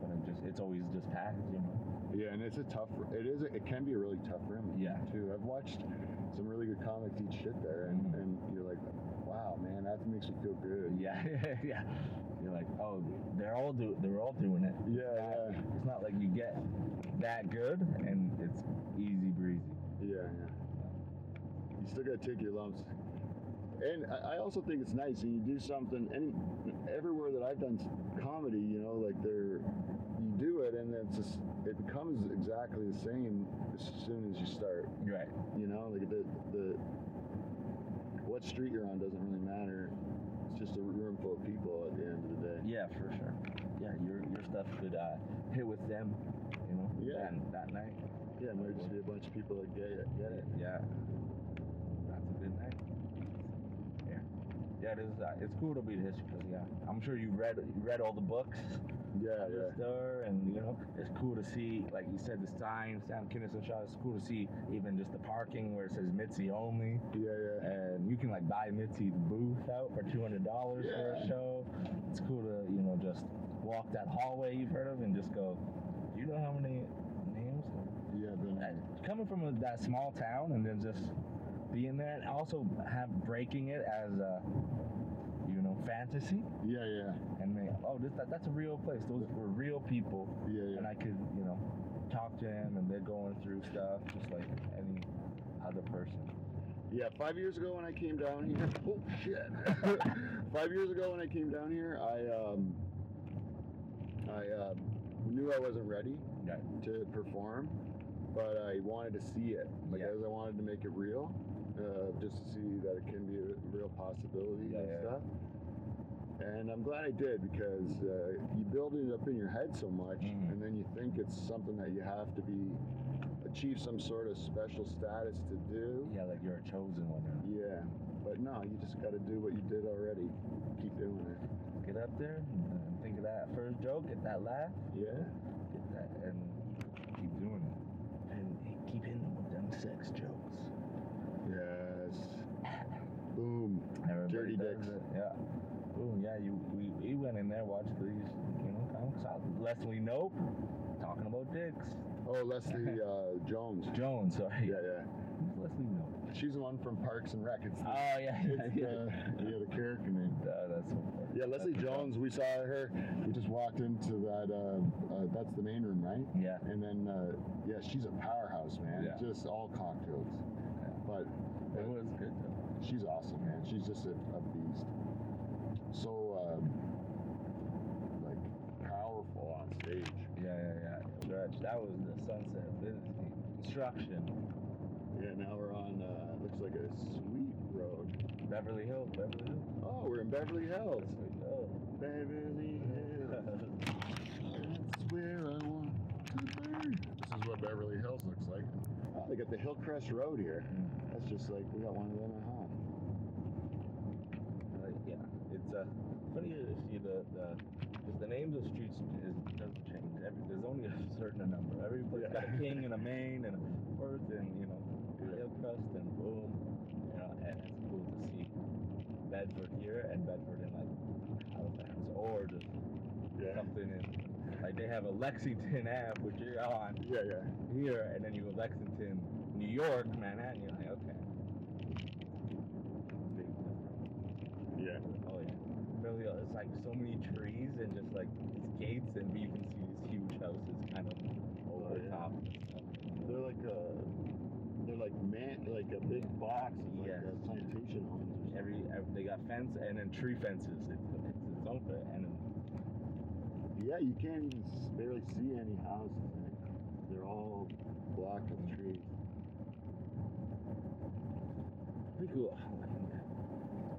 but it just it's always just packed. You know. Yeah, and it's a tough. It is. It can be a really tough room. Yeah. Too. I've watched some really good comics eat shit there, and, Mhm. and you're like, wow, man, that makes me feel good. Yeah, yeah. You're like, oh, they're all do, they're all doing it. Yeah, It's not- yeah. It's not like you get that good and it's easy breezy. Yeah, yeah. You still gotta take your lumps. And I, I also think it's nice, when you do something. Any everywhere that I've done comedy, you know, like they're you do it, and it's just it becomes exactly the same as soon as you start. Right. You know, like the the what street you're on doesn't really matter. It's just a room full of people at the end of the day. Yeah, for sure. Yeah, your your stuff could uh, hit with them, you know. Yeah. And that night. Yeah, it might just be a bunch of people that get it. Get it. Yeah. That's a good night. Yeah. Yeah, it is. Uh, it's cool to be the history because yeah, I'm sure you read you read all the books. Yeah, yeah. store, and you know, it's cool to see, like you said, the sign, Sam Kinison shot. It's cool to see even just the parking where it says Mitzi only, Yeah, yeah. and you can like buy Mitzi the booth out for two hundred dollars for a show. It's cool to you know just walk that hallway you've heard of and just go. Do you know how many names? Yeah, coming from a, that small town and then just being there, and also have breaking it as a you know fantasy yeah, yeah, and they, oh this that, that's a real place. Those were real people yeah, yeah. and I could, you know, talk to them, and they're going through stuff just like any other person. Yeah, five years ago when I came down here. Oh shit! five years ago when I came down here, I um, I uh, knew I wasn't ready Right. to perform, but I wanted to see it. Like Yeah. as I wanted to make it real, uh, just to see that it can be a real possibility Yeah, and yeah. stuff. And I'm glad I did because uh, you build it up in your head so much, Mhm. and then you think it's something that you have to be achieve some sort of special status to do. Yeah, like you're a chosen one. Yeah, but no, you just got to do what you did already. Keep doing it. Get up there and think of that first joke, get that laugh, Yeah. get that, and keep doing it. And keep hitting them with them sex jokes. Boom. Everybody Dirty dicks. it, Yeah. Boom. Yeah. You we, we went in there, watched these, you know, comics out. Leslie Knope talking about dicks. Oh, Leslie uh, Jones. Jones. Sorry. Yeah, yeah. Who's Leslie Knope? She's the one from Parks and Rec. It's Oh the, yeah. Yeah. it's yeah. the, yeah, the character name. Uh, that's so funny. Yeah, Leslie That's Jones. We saw her. We just walked into that. Uh, uh, that's the main room, right? Yeah. And then, uh, yeah, she's a powerhouse, man. Yeah. Just all cock jokes. Yeah. But It was good though. She's awesome, man. She's just a, a beast. So, um, like, powerful on stage. Yeah, yeah, yeah. Stretch. That was the Sunset Business Construction. Yeah, now we're on. Uh, looks like a sweet road. Beverly Hills. Beverly Hills. Oh, we're in Beverly Hills. Where go. Beverly Hills. That's where I want to be. This is what Beverly Hills looks like. Oh, they got the Hillcrest Road here. That's just like we got one of them at home. Like, yeah, it's uh, funny to see the the because the names of streets is doesn't change. Every there's only a certain number. Every place got a king and a main and a first and you know Hillcrest and boom, you know, and it's cool to see Bedford here and Bedford in like Halifax or just Yeah. something in like they have a Lexington Ave which you're on Yeah, yeah. here and then you go Lexington, New York, Manhattan. You're like okay. Big difference. Yeah. Oh yeah. Really, uh, it's like so many trees and just like these gates, and you can see these huge houses kind of over Oh, the top. and stuff. They're like uh they're like man like a big box of like Yes. uh, plantation homes. Every, every they got fence and then tree fences. It's, it's thing. And then, Yeah, you can't even barely see any houses. man. They're all blocked with trees. pretty cool.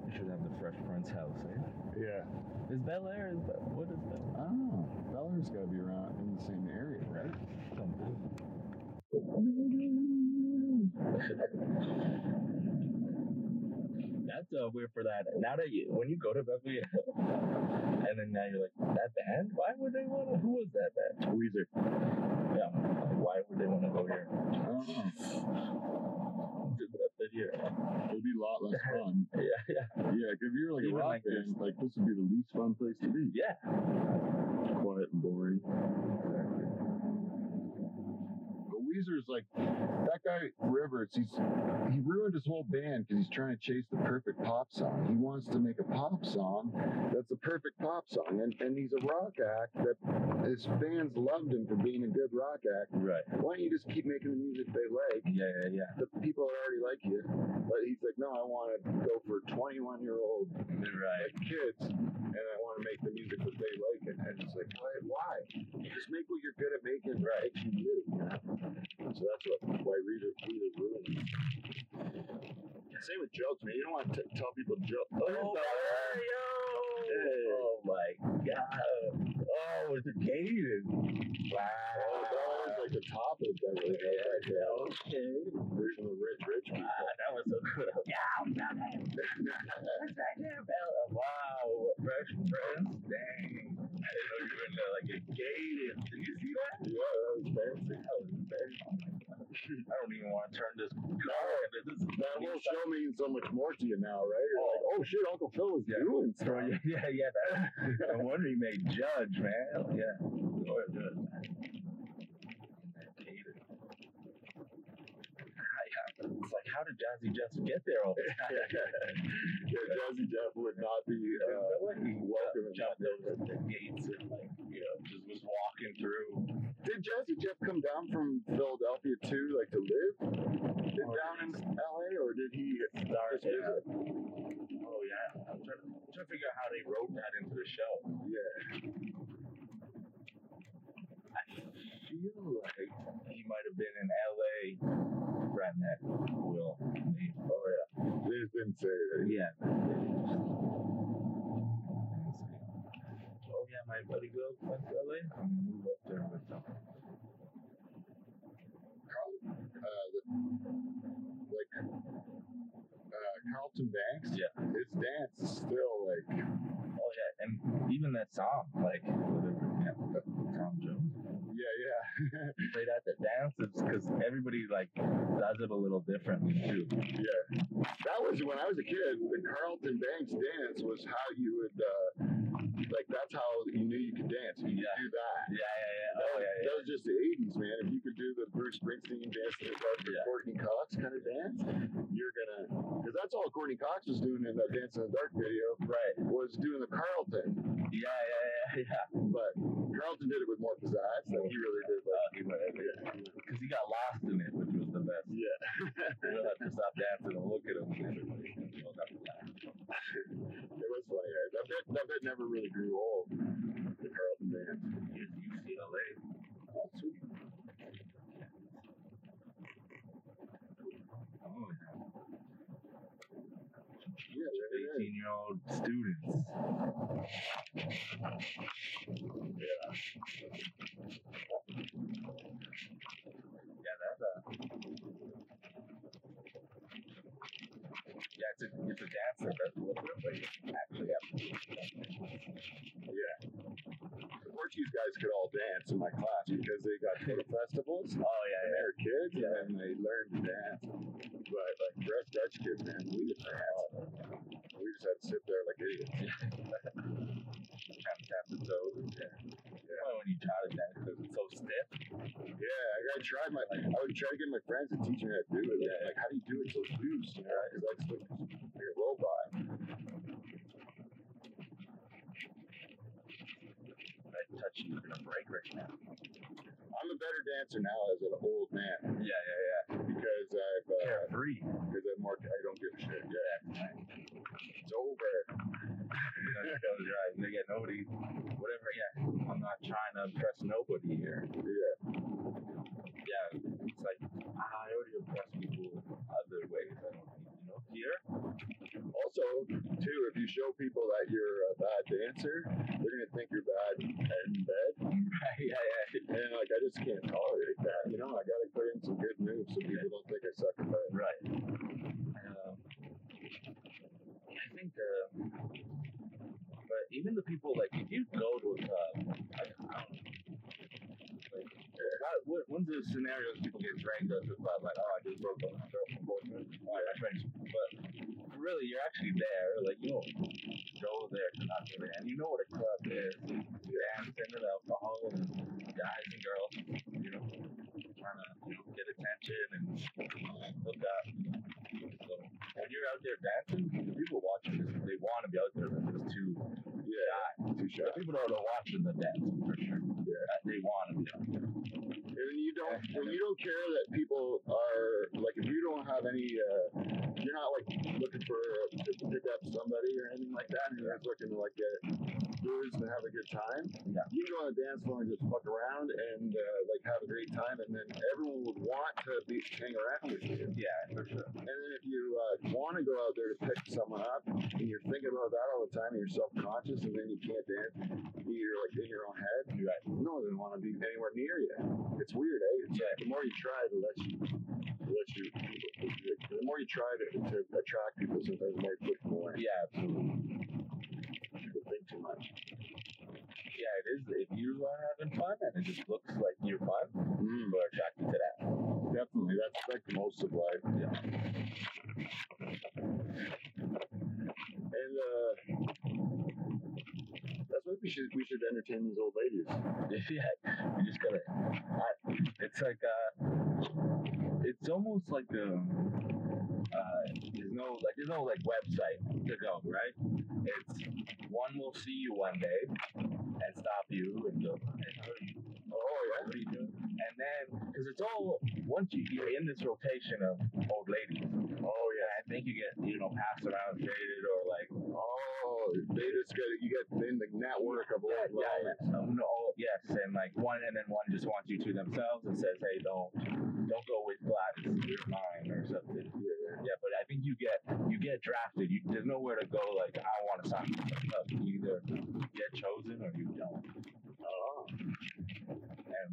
We should have the Fresh Prince house. Eh? Yeah. Is Bel Air? Is what is Bel I don't know. Bel Air's gotta be around in the same area, right? That's uh, weird for that. Now that you, when you go to Beverly Hills, and then now you're like, that band? Why would they want to? Who was that band? Weezer. Yeah. Why would they want to go here? I don't know. Here. It'd be a lot less fun. Yeah, yeah, Yeah, if you're like a rock like band, this. like this would be the least fun place to be. yeah. Quiet and boring. But Weezer's like that guy Rivers. He's he ruined his whole band because he's trying to chase the perfect pop song. He wants to make a pop song that's the perfect pop song, and and he's a rock act that his fans loved him for being a good rock act. Right. Why don't you just keep making the music they like? Yeah, yeah, yeah. The people that already like you. But he's like, no, I want to go for 21 year old Right. like kids, and I want to make the music that they like. And, and it's like, why? Why? Just make what you're good at making. Right. You know? So that's what why Reader Reader ruined. Same with jokes, man. You don't want to t- tell people jokes. Oh, oh hey, yo! Hey. Oh my god! Oh, it's a gated. Wow. Oh, that was like the top of Beverly Hills right there. Okay. Version of rich, rich ah, people. Wow, that was so good. Yeah, That's right there, Bella. Wow, fresh prince. Dang. I know you were in like a gated. Did you see that? Yeah, that was fancy. That was very. I don't even want to turn this car into this. That whole show means so much more to you now, right? You're like, oh, oh shit, Uncle Phil was Yeah. doing So, stuff. yeah, yeah. That, no wonder he made Judge, man. Yeah. Lord, good. Gated. It's like, how did Jazzy Jeff get there all the time? yeah, Jazzy Jeff would not be Uh, what he welcome jumped over the gates and like, you know, just was walking through. Did Jazzy Jeff come down from Philadelphia too, like to live Did Oh, down in LA, or did he visit? Oh yeah, I'm trying, to, I'm trying to figure out how they wrote that into the show. Yeah. I feel like he might have been in redneck will make. Oh yeah, they didn't say. Yeah. Oh yeah, my buddy Will went to LA. I'm gonna move up there with them. Carlton, uh, the, like uh, Carlton Banks. Yeah. His dance is still like. Oh yeah, and even that song, like whatever, yeah, Tom Jones yeah, yeah, played at the dances because everybody like does it a little differently too. yeah. That was when I was a kid. The Carlton Banks dance was how you would, uh, like, that's how you knew you could dance. You could Yeah. do that. Yeah, yeah, yeah. That, Oh was, yeah, that was just the 80s, man. If you could do the Bruce Springsteen dance the. Yeah. Courteney Cox kind of dance, you're gonna, because that's all Courteney Cox was doing in that Dance in the Dark video, Right. was doing the Carlton. Yeah, yeah, yeah, yeah. But Carlton did it with more pizzazz. Like he really did. Uh, he went- Because he got lost in it, which was the best. yeah. Don't have to stop dancing and look at him. and Everybody you know, got to laugh. it was funny. Yeah. That bit, that bit never really grew old. The Carlton. Here's UCLA. Oh, sweet. Oh, Yeah, check it out. 18 year old students. Yeah. Yeah, that's a. Yeah, it's a, it's a dance that does look good, but you actually have to. Yeah. The Portuguese guys could all dance in my class because they got to the festivals. Oh, yeah, they yeah. were kids, Yeah. and they learned to dance. But like for us Dutch kids, man, we didn't dance. We just had to sit there like idiots. Kind of tap the toes. and- Yeah. Well, when you try to dance because it's so stiff. I try my. I would try to get my friends to teach me how to do it. Yeah. Like, how do you do it so loose? You know, because I just look like a robot. That touch is gonna break right now. I'm a better dancer now as an old man Yeah, yeah, yeah. because I've uh, Carefree. because I'm more. I don't give a shit. Yeah, it's over. You know, that right. They get nobody, whatever. Yeah, I'm not trying to impress nobody here. Yeah, it's like I already impress people other ways. I don't need, you know, here. Too, if you show people that you're a bad dancer, they're gonna think you're bad in bed, Right, yeah, yeah. and like I just can't tolerate that. You know, I gotta put in some good moves so people don't think I suck at bed. Right. Um, I think, uh, but even the people like if you go to a club, I, I don't know. Like, how, what, when's the scenarios people get dragged up to a club like, oh, I just broke up with my girlfriend, boyfriend, why my friends, but really you're actually there, like you don't go there to not get it, and you know what a club is, You're dancing and alcohol and guys and girls, you know, trying to you know get attention and look up. So when you're out there dancing, the people watching this, they want to be out there, but it's too Yeah, shy. too shy. The people are watching the dancing for sure. Yeah, they want to be out there. And you don't, and you don't care that people are like, if you don't have any, uh, you're not like looking for to pick up somebody or anything like that. And you're just looking to like get booze and have a good time. Yeah. You can go on the dance floor and just fuck around and uh, like have a great time, and then everyone would want to be hang around with you. Yeah, for sure. And then if you uh, want to go out there to pick someone up, and you're thinking about that all the time, and you're self-conscious, and then you can't dance, you're like in your own head. Right. No one want to be anywhere near you. It's weird, eh? It's like the more you try, the less you, the less you, the more you try to, to attract people, sometimes the more you push them away. Yeah, absolutely. People think too much. Yeah, it is. If you are having fun and it just looks like you're fun, Mm, people are attracted to that. definitely, that's like the most of life. Yeah. And uh, that's we should we should entertain these old ladies. yeah, you just gotta. I, it's like uh, it's almost like a. Uh, there's no like there's no like website to go right. It's one will see you one day and stop you and go. Hey, how are you? Oh yeah. What are you doing? And then because it's all once you, you're in this rotation of old ladies. Oh yeah. I think you get you know passed around traded or like Oh, they just get you get in the network of old yeah, ladies. yeah. Um, no, yes, and like one, and then one just wants you to themselves and says, "Hey, don't, don't go with Gladys, you're mine," or something. Yeah. Yeah, but I think you get, you get drafted. You, there's nowhere to go. Like, I want to sign club. You either get chosen or you don't. Oh. And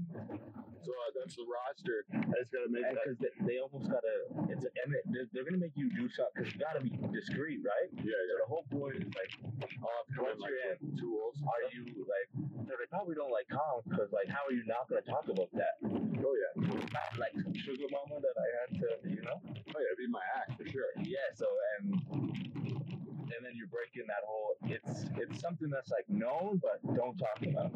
So uh, that's the roster. I just gotta make because they, they almost gotta. It's a, and they- they're, they're gonna make you do something because you gotta be discreet, right? Yeah, So the whole point is like, have to come in What's like your with tools. are you like? So they probably don't like comms because like, how are you not gonna talk about that? Oh yeah. Not like some sugar mama that I had to, you know? Oh yeah, be my act for sure. Yeah. So and and then you're breaking that whole. It's it's something that's like known but don't talk about.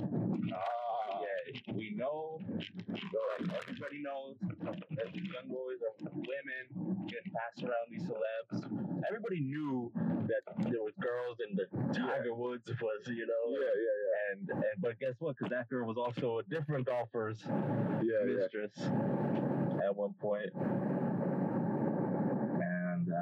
Ah. Yeah, we know. So like everybody knows that these young boys are women getting passed around these celebs. Everybody knew that there was girls and the Tiger Woods was, you know. Yeah, yeah, yeah. And, and but guess what? Because that girl was also a different golfer's yeah. Yeah, yeah. mistress at one point.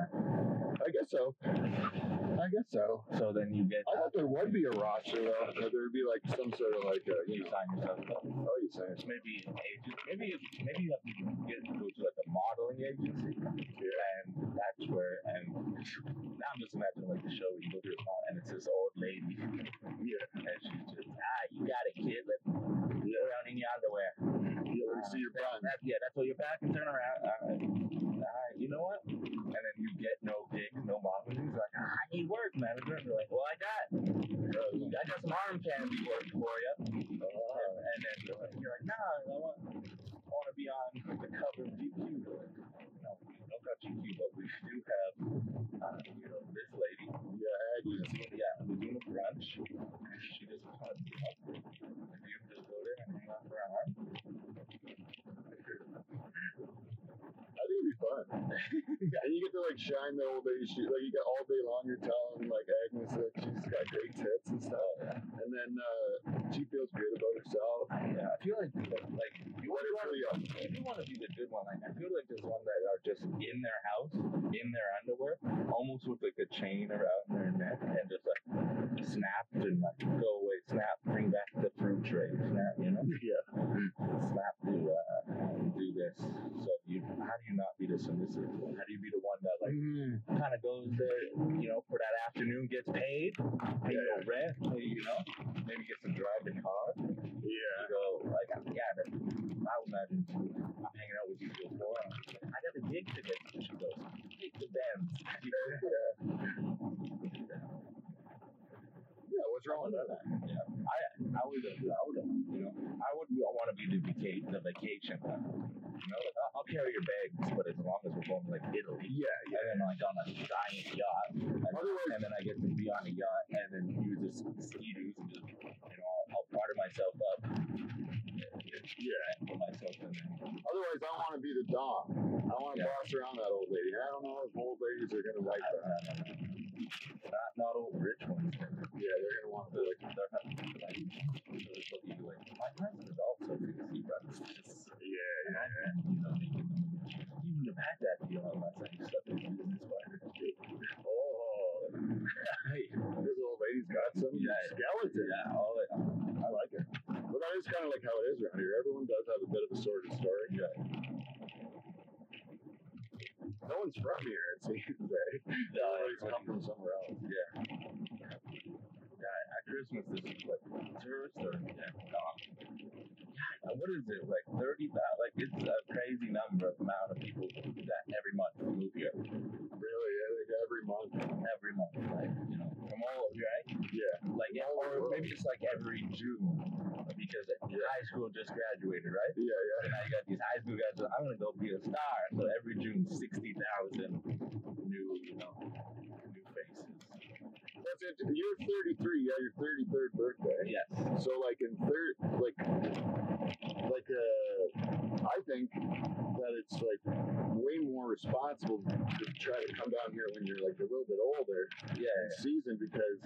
I guess so. I guess so. so then you get I thought there would be a roster though. There would be like some sort of like a, you you know. sign yourself up. Oh, you saying? maybe an agent, maybe maybe you have to get go to like a modeling agency, and that's where. And now I'm just imagining like the show where you go to a mall and it's this old lady, Yeah. and she's just ah, you got it, kid. Let's go around in your underwear. You let me see your that, yeah, that's what you're back and turn around. All right. All right, you know what? And then you get no gigs, no modeling. He's like, ah, I need work, manager. And you're like, well, I got, I got some arm candy work for you. and, and then you're like, nah, I want, I want to be on the cover of GQ. They're like, no, don't GQ, but we do have, uh, you know, this lady. Yeah, Aggie. Yeah, we're doing a brunch. She just wants to help. If you just go there and hang out for an arm. I think it'd be fun. And you get to like shine the old lady. She like you got all day long. You're telling like Agnes that she's got great tits and stuff. And then uh, she feels good about herself. Yeah, I feel like like you want if to really, uh, you want to be the good one. Like I feel like there's one that are just in their house, in their underwear, almost with like a chain around their neck, and just like snap and like go away, snap, bring back the fruit tray, snap, you know? Yeah. Snap to uh, do this. So you, how do you not be the submissive? How do you be the one that like Mm, kind of goes there, you know, for that afternoon, gets paid, pay Yeah, your rent, pay, you know, maybe get to drive the car. yeah. You go like, yeah, but I would imagine I'm hanging out with you before. I'm like, I got the gig ticket. She goes, take the Benz. Yeah, what's wrong with that? Yeah, I, I would, I would, you know, I wouldn't want to be the vacation, the vacation. You know, like I'll, carry your bags, but as long as we're going to like Italy, Yeah, and then like on a giant yacht, and, Otherwise- and then I get to be on a yacht, and then use this ski-doos and just, you know, I'll, I'll part myself up. Yeah. Put myself in there. Otherwise, I want to be the dom. I want to Yeah. boss around that old lady. I don't know if old ladies are gonna like that. Not, not all rich ones. Yeah, they're gonna want to be like, They're not, like, they're just like, my cousin is also fantasy brothers. Just, yeah, you know, and, you know, you wouldn't have had that deal unless I stuff in business partner. oh, hey, this old lady's got some Yeah. skeleton. Yeah, all it. I like it. But that is kind of like how it is around here. Everyone does have a bit of a sordid story. Yeah. Uh, No one's from here, it seems. No, Everybody's everybody- come from somewhere else. Yeah. Yeah, at Christmas, this is like tourist or yeah, gone. What is it like thirty thousand? Like it's a crazy number of amount of people that every month move here. Really, I think every month. Every month, like you know, from all over, right? Yeah. Like yeah, All over the or maybe it's like every June because your high school just graduated, right? Yeah, yeah. So now you got these high school guys. I'm gonna go be a star. So every June, sixty thousand new, you know. That's it. You're 33. Yeah, your 33rd birthday. Yes. So like in third, like, like uh, I think that it's like way more responsible to try to come down here when you're like a little bit older Yeah. in season because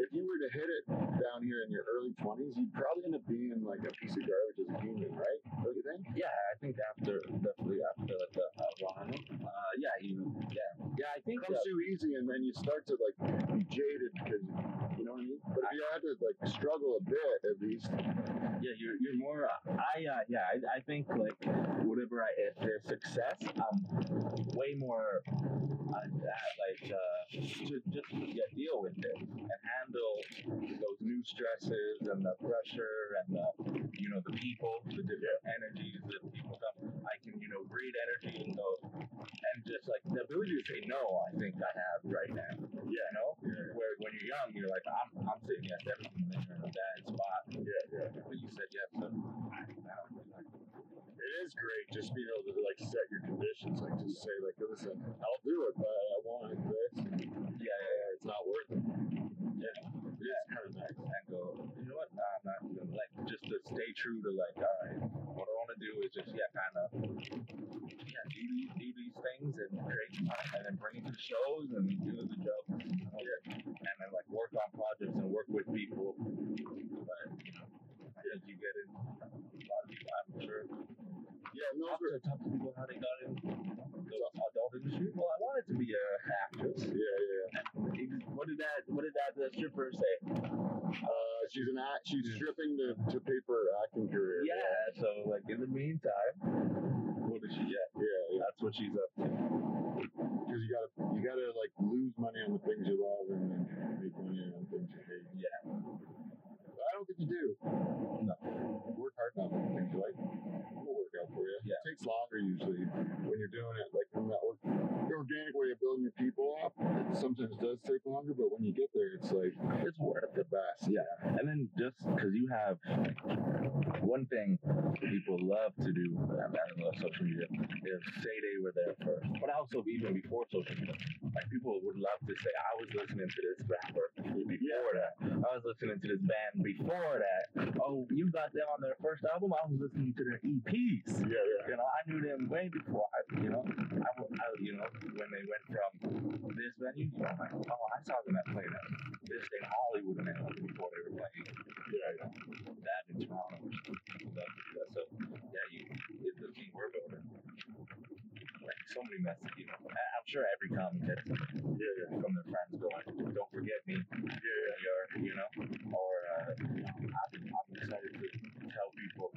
if you were to hit it down here in your early 20s, you'd probably end up being like a piece of garbage as a human, right? Don't you think? Yeah, I think after definitely after like the uh, uh, yeah, you, yeah, yeah. I think comes too easy, and then you start to like be jaded because you know what I mean. But if you had to like struggle a bit at least, Yeah, you're you're more. I uh, yeah, I, I think like whatever I if there's success, I'm way more uh, to just yeah, deal with it and handle those new stresses and the pressure and the you know the people, the different energies that people come. I can you know read energy and go and just like the ability to say no. I think I have right now. Yeah, you know, where when you're young, you're like I'm I'm saying yes to everything. and You're in a bad spot. yeah, yeah. But you said yes So I, to. It is great just being able to like set your conditions, like just say like, listen, I'll do it, but I want this. Yeah, yeah, yeah. It's not worth it. Yeah. Is kind of nice. and go, you know what? Nah, I'm not gonna like just to stay true to like, all right, what I want to do is just yeah, kind of yeah, do these do these things and create and then bring it to the shows and do the jokes, yeah, and then like work on projects and work with people. But you know, think you get it. A lot of people, I'm sure. Yeah, and those Talk were, to, talk to people how they got in the adult industry. Well, I wanted to be a actress. yeah, yeah. What did that? What did that the stripper say? Uh, she's an act. She's stripping to, to pay for her acting career. Yeah. So like in the meantime, what is she get? yeah, yeah. That's what she's up to. Because you gotta, you gotta like lose money on the things you love and then make money on things you hate. Yeah. I don't think you do. No. Work hard on the things you like. It'll work out for you. Yeah. It takes longer usually when you're doing it like from that work, the organic way of building your people up. It sometimes does take longer, but when you get there, it's like It's worth the best. Yeah. And then just because you have one thing people love to do, I don't know, social media, is say they were there first. But also even before social media, like people would love to say, I was listening to this rapper before that. I was listening to this band before that. Oh, you got them on their first album. I was listening to their EPs. Yeah, yeah. You know, I knew them way before. I, you know, I, w- I- you know, when they went from this venue, you know, like, oh, I saw them at play that this in Hollywood and everything before they were playing. Yeah, yeah. That in Toronto. or something. So, uh, so yeah, you, it's the team we're building. Like so many messages, you know. I'm sure every comic gets them Yeah, yeah. from their friends going, "Don't forget me." Yeah, you're, you know, or uh, you know, I'm, I'm excited to tell people,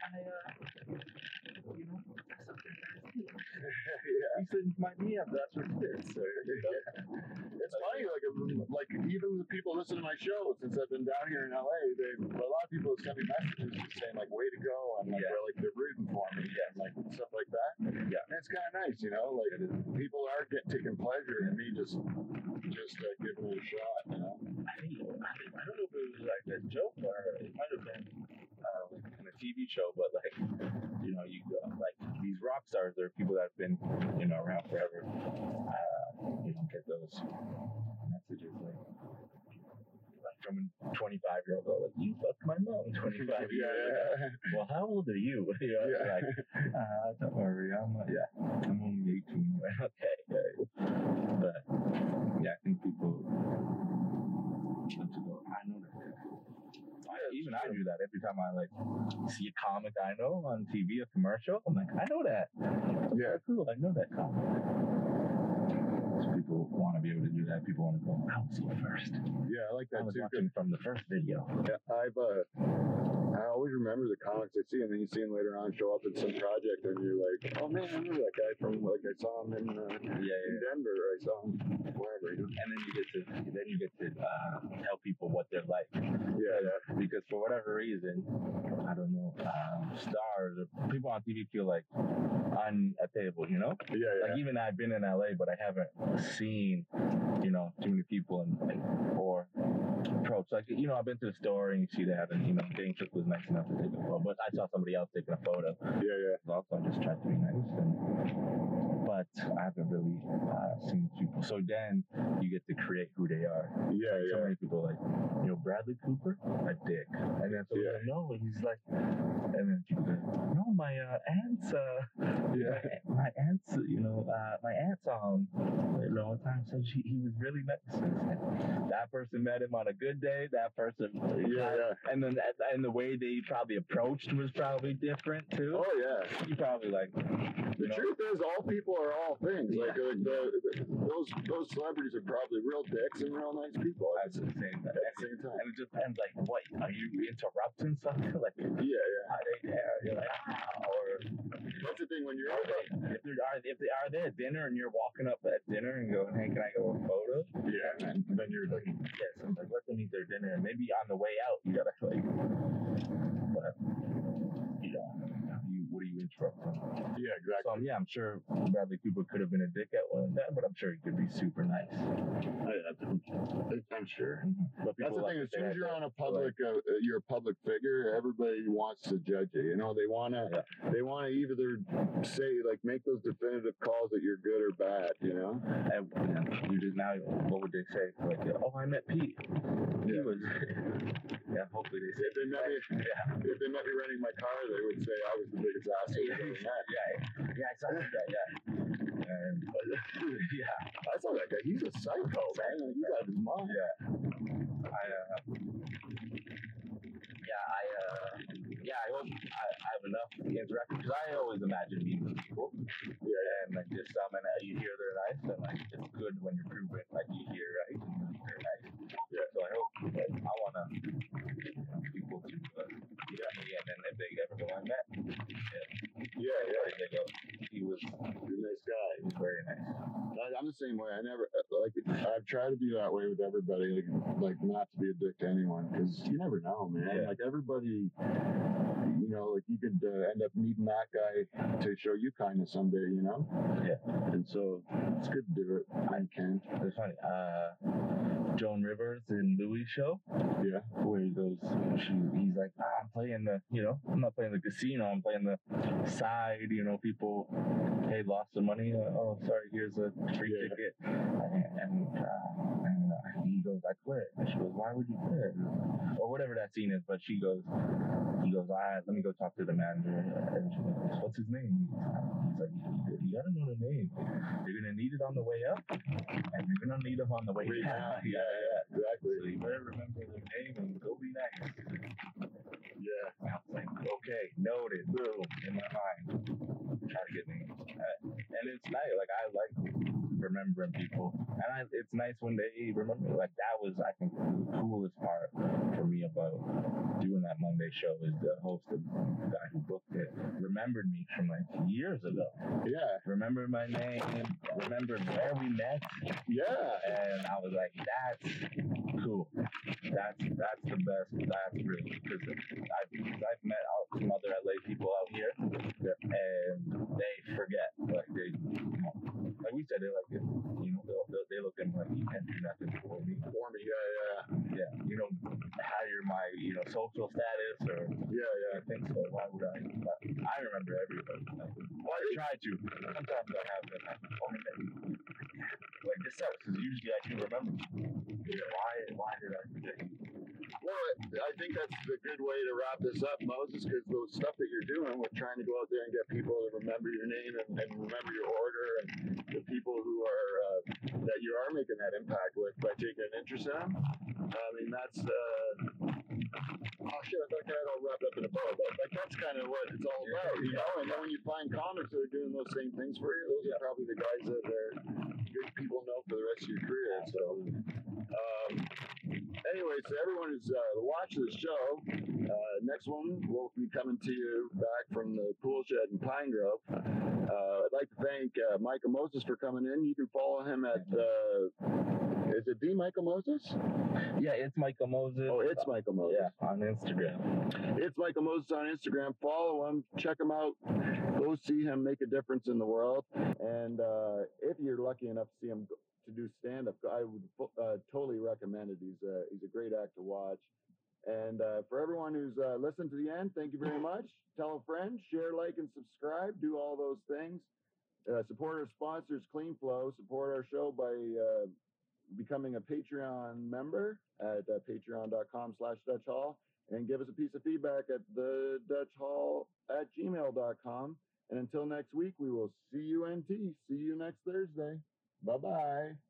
I, uh, you know, that's something that's good. yeah. He said, "My me up." That's it is. So, you know, It's funny, like like even the people listen to my show since I've been down here in LA. They a lot of people send me messages saying like "way to go" and like Yeah. they're like they're rooting for me and like stuff like that. Yeah. and it's kind of nice, you know. Like people are get taking pleasure in me just just uh, giving it a shot, you know. I I, think- I don't know if it was like a joke or it might have been uh, like in a TV show, but like you know, you uh, like these rock stars, they're people that have been you know around forever. Uh, you don't get those messages like. Like from a 25 year old girl, like you fucked my mom 25 yeah, years ago. Well, how old are you? you know, Yeah. like, uh, don't worry, I'm uh, yeah, I'm only 18. okay, but yeah, I think people love to go. I know that. I, even I do that every time I like see a comic I know on TV, a commercial. I'm like, I know that. Yeah. Cool. I know that comic. So people want to be able to do that. People want to go. I was here first. Yeah, I like I that was too. watching from the first video. Yeah, I've uh, I always remember the comics I see, and then you see him later on show up in some project, and you're like, oh man, I remember that guy from like I saw him in, uh, Yeah, yeah. in Denver, or I saw him wherever. You know? And then you get to then you get to uh, tell people what they're like. Yeah, yeah, because for whatever reason, I don't know, um, stars or people on TV feel like unattainable, you know? yeah, yeah. Like even I've been in LA, but I haven't seen, you know, too many people and, and or approach. Like you know, I've been to the store and you see they haven't, you know, Cook was nice enough to take a photo, but I saw somebody else taking a photo. yeah, yeah. Also, I just tried to be nice, and, but I haven't really uh, seen people. So then you get to create who they are. Yeah, So yeah. many people like, you know, Bradley Cooper, a dick. And then someone's Yeah. like, no, he's like, and then people go, no, my uh, aunt's, uh, Yeah. my, my my aunt's, you know, uh, my aunt saw him a long time, so she, he was really nice. that person met him on a good day. That person, Yeah, yeah. and then and the way they probably approached was probably different too. Oh yeah. You probably like, The know, truth is, all people are all things. Like, Yeah. like the, the, those those celebrities are probably real dicks and real nice people at at the same time. the same time. And it just depends, like, what are you interrupting something? Like, Yeah, yeah. are they there? You're like, ah, or That's the thing when you're Are they, if they are if they are they at dinner and you're walking up at dinner and going, hey, can I go a photo? yeah, and then you're like, Yes, I'm like, let them eat their dinner. And maybe on the way out, you gotta like, but you know, you what are you interrupting? yeah, So exactly. um, yeah, I'm sure Bradley Cooper could have been a dick at one time, but I'm sure he could be super nice. I, am sure. But That's the like thing. As soon as you're on a public, uh, uh, you're a public figure. Everybody wants to judge you. You know, they want to, Yeah. they want to either say like make those definitive calls that you're good or bad. You know. and, and you just now, what would they say? Like, oh, I met Pete. He Yeah. was. yeah, hopefully they say. If they met me, Yeah. if they met me renting my car, they would say I was the biggest Yeah, ever met. yeah, yeah, saw that yeah. And, yeah, I saw that guy. He's a psycho, man. He's out of his mind. yeah. I, uh, yeah, I, uh, yeah, I hope I, I have enough interaction because I always imagine meeting people. Yeah, and like just some, and uh, you hear they're nice, and like it's good when you're proven like you hear right, hear. Yeah, so I hope like, I wanna know, people to uh, yeah, me, and then if they ever go, I met. Yeah, yeah. They he was, a nice guy. he was very nice. I, I'm the same way. I never uh, like. I've tried to be that way with everybody. Like, like not to be a dick to anyone because you never know, man. Yeah. Like everybody, you know, like you could uh, end up needing that guy to show you kindness someday. You know. Yeah. And so it's good to do it you can. It's funny. Uh, Joan Rivers in Louis show, Yeah. where he goes, she, he's like, ah, I'm playing the, you know, I'm not playing the casino. I'm playing the side. You know, people, hey, lost some money. Uh, oh, sorry, here's a free Yeah. ticket. And, and, uh, and uh, he goes, I quit. And she goes, Why would you quit? Or whatever that scene is. But she goes, he goes, All right, let me go talk to the manager. And she goes, What's his name? He's like, You, gotta know the name. You're gonna need it on the way up, and you're gonna need them on the way down. down. yeah, yeah. Exactly. So you better remember the name and go be nice. Yeah. And I was like, okay, noted, boom, in my mind. Try to get names. Uh, and it's nice. Like I like remembering people, and I, it's nice when they remember. Like that was, I think, the coolest part for me about doing that Monday show is the host, the guy who booked it, remembered me from like years ago. Yeah. Remembered my name, remembered where we met, Yeah. and I was like, "That's cool. That's that's the best. That's real." Because I've I've met out some other LA people out here, and they forget. Like they, like we said, they like you know they'll, they'll, they look at me like you can't do nothing for me. For me. Yeah. Yeah. Yeah, you don't hire my you know social status or Yeah. Yeah. I think so. Why would I? But I remember everybody. Well, I try to. Sometimes I have been like, like this sucks because usually I can remember. Why? Why did I forget? Well, I think that's a good way to wrap this up, Moses, because the stuff that you're doing with trying to go out there and get people to remember your name and, and remember your order and the people who are uh, that you are making that impact with by taking an interest in them. I mean, that's uh, oh shit, I thought I had all wrapped up in a bow, but like that's kind of what it's all about, you know. And then when you find comics that are doing those same things for you, those are probably the guys that are good people know for the rest of your career. So. Um, anyway, so everyone who's uh, watching the show, uh, next one will be coming to you back from the pool shed in Pine Grove. Uh, I'd like to thank uh, Michael Moses for coming in. You can follow him at uh, is it the Michael Moses? Yeah, it's Michael Moses. Oh, it's Michael Moses. yeah on Instagram. It's Michael Moses on Instagram. Follow him, check him out, go see him make a difference in the world. And uh, if you're lucky enough to see him to do stand up, I would uh, totally recommend it. He's a, he's a great act to watch. And uh, for everyone who's uh, listened to the end, thank you very much. Tell a friend, share, like, and subscribe. Do all those things. Uh, support our sponsors, KleenFlo. Support our show by uh, becoming a Patreon member at uh, patreon.com slash Dutch Hall and give us a piece of feedback at the Dutch Hall at gmail.com. And until next week, we will see you NT. See you next Thursday. Bye bye.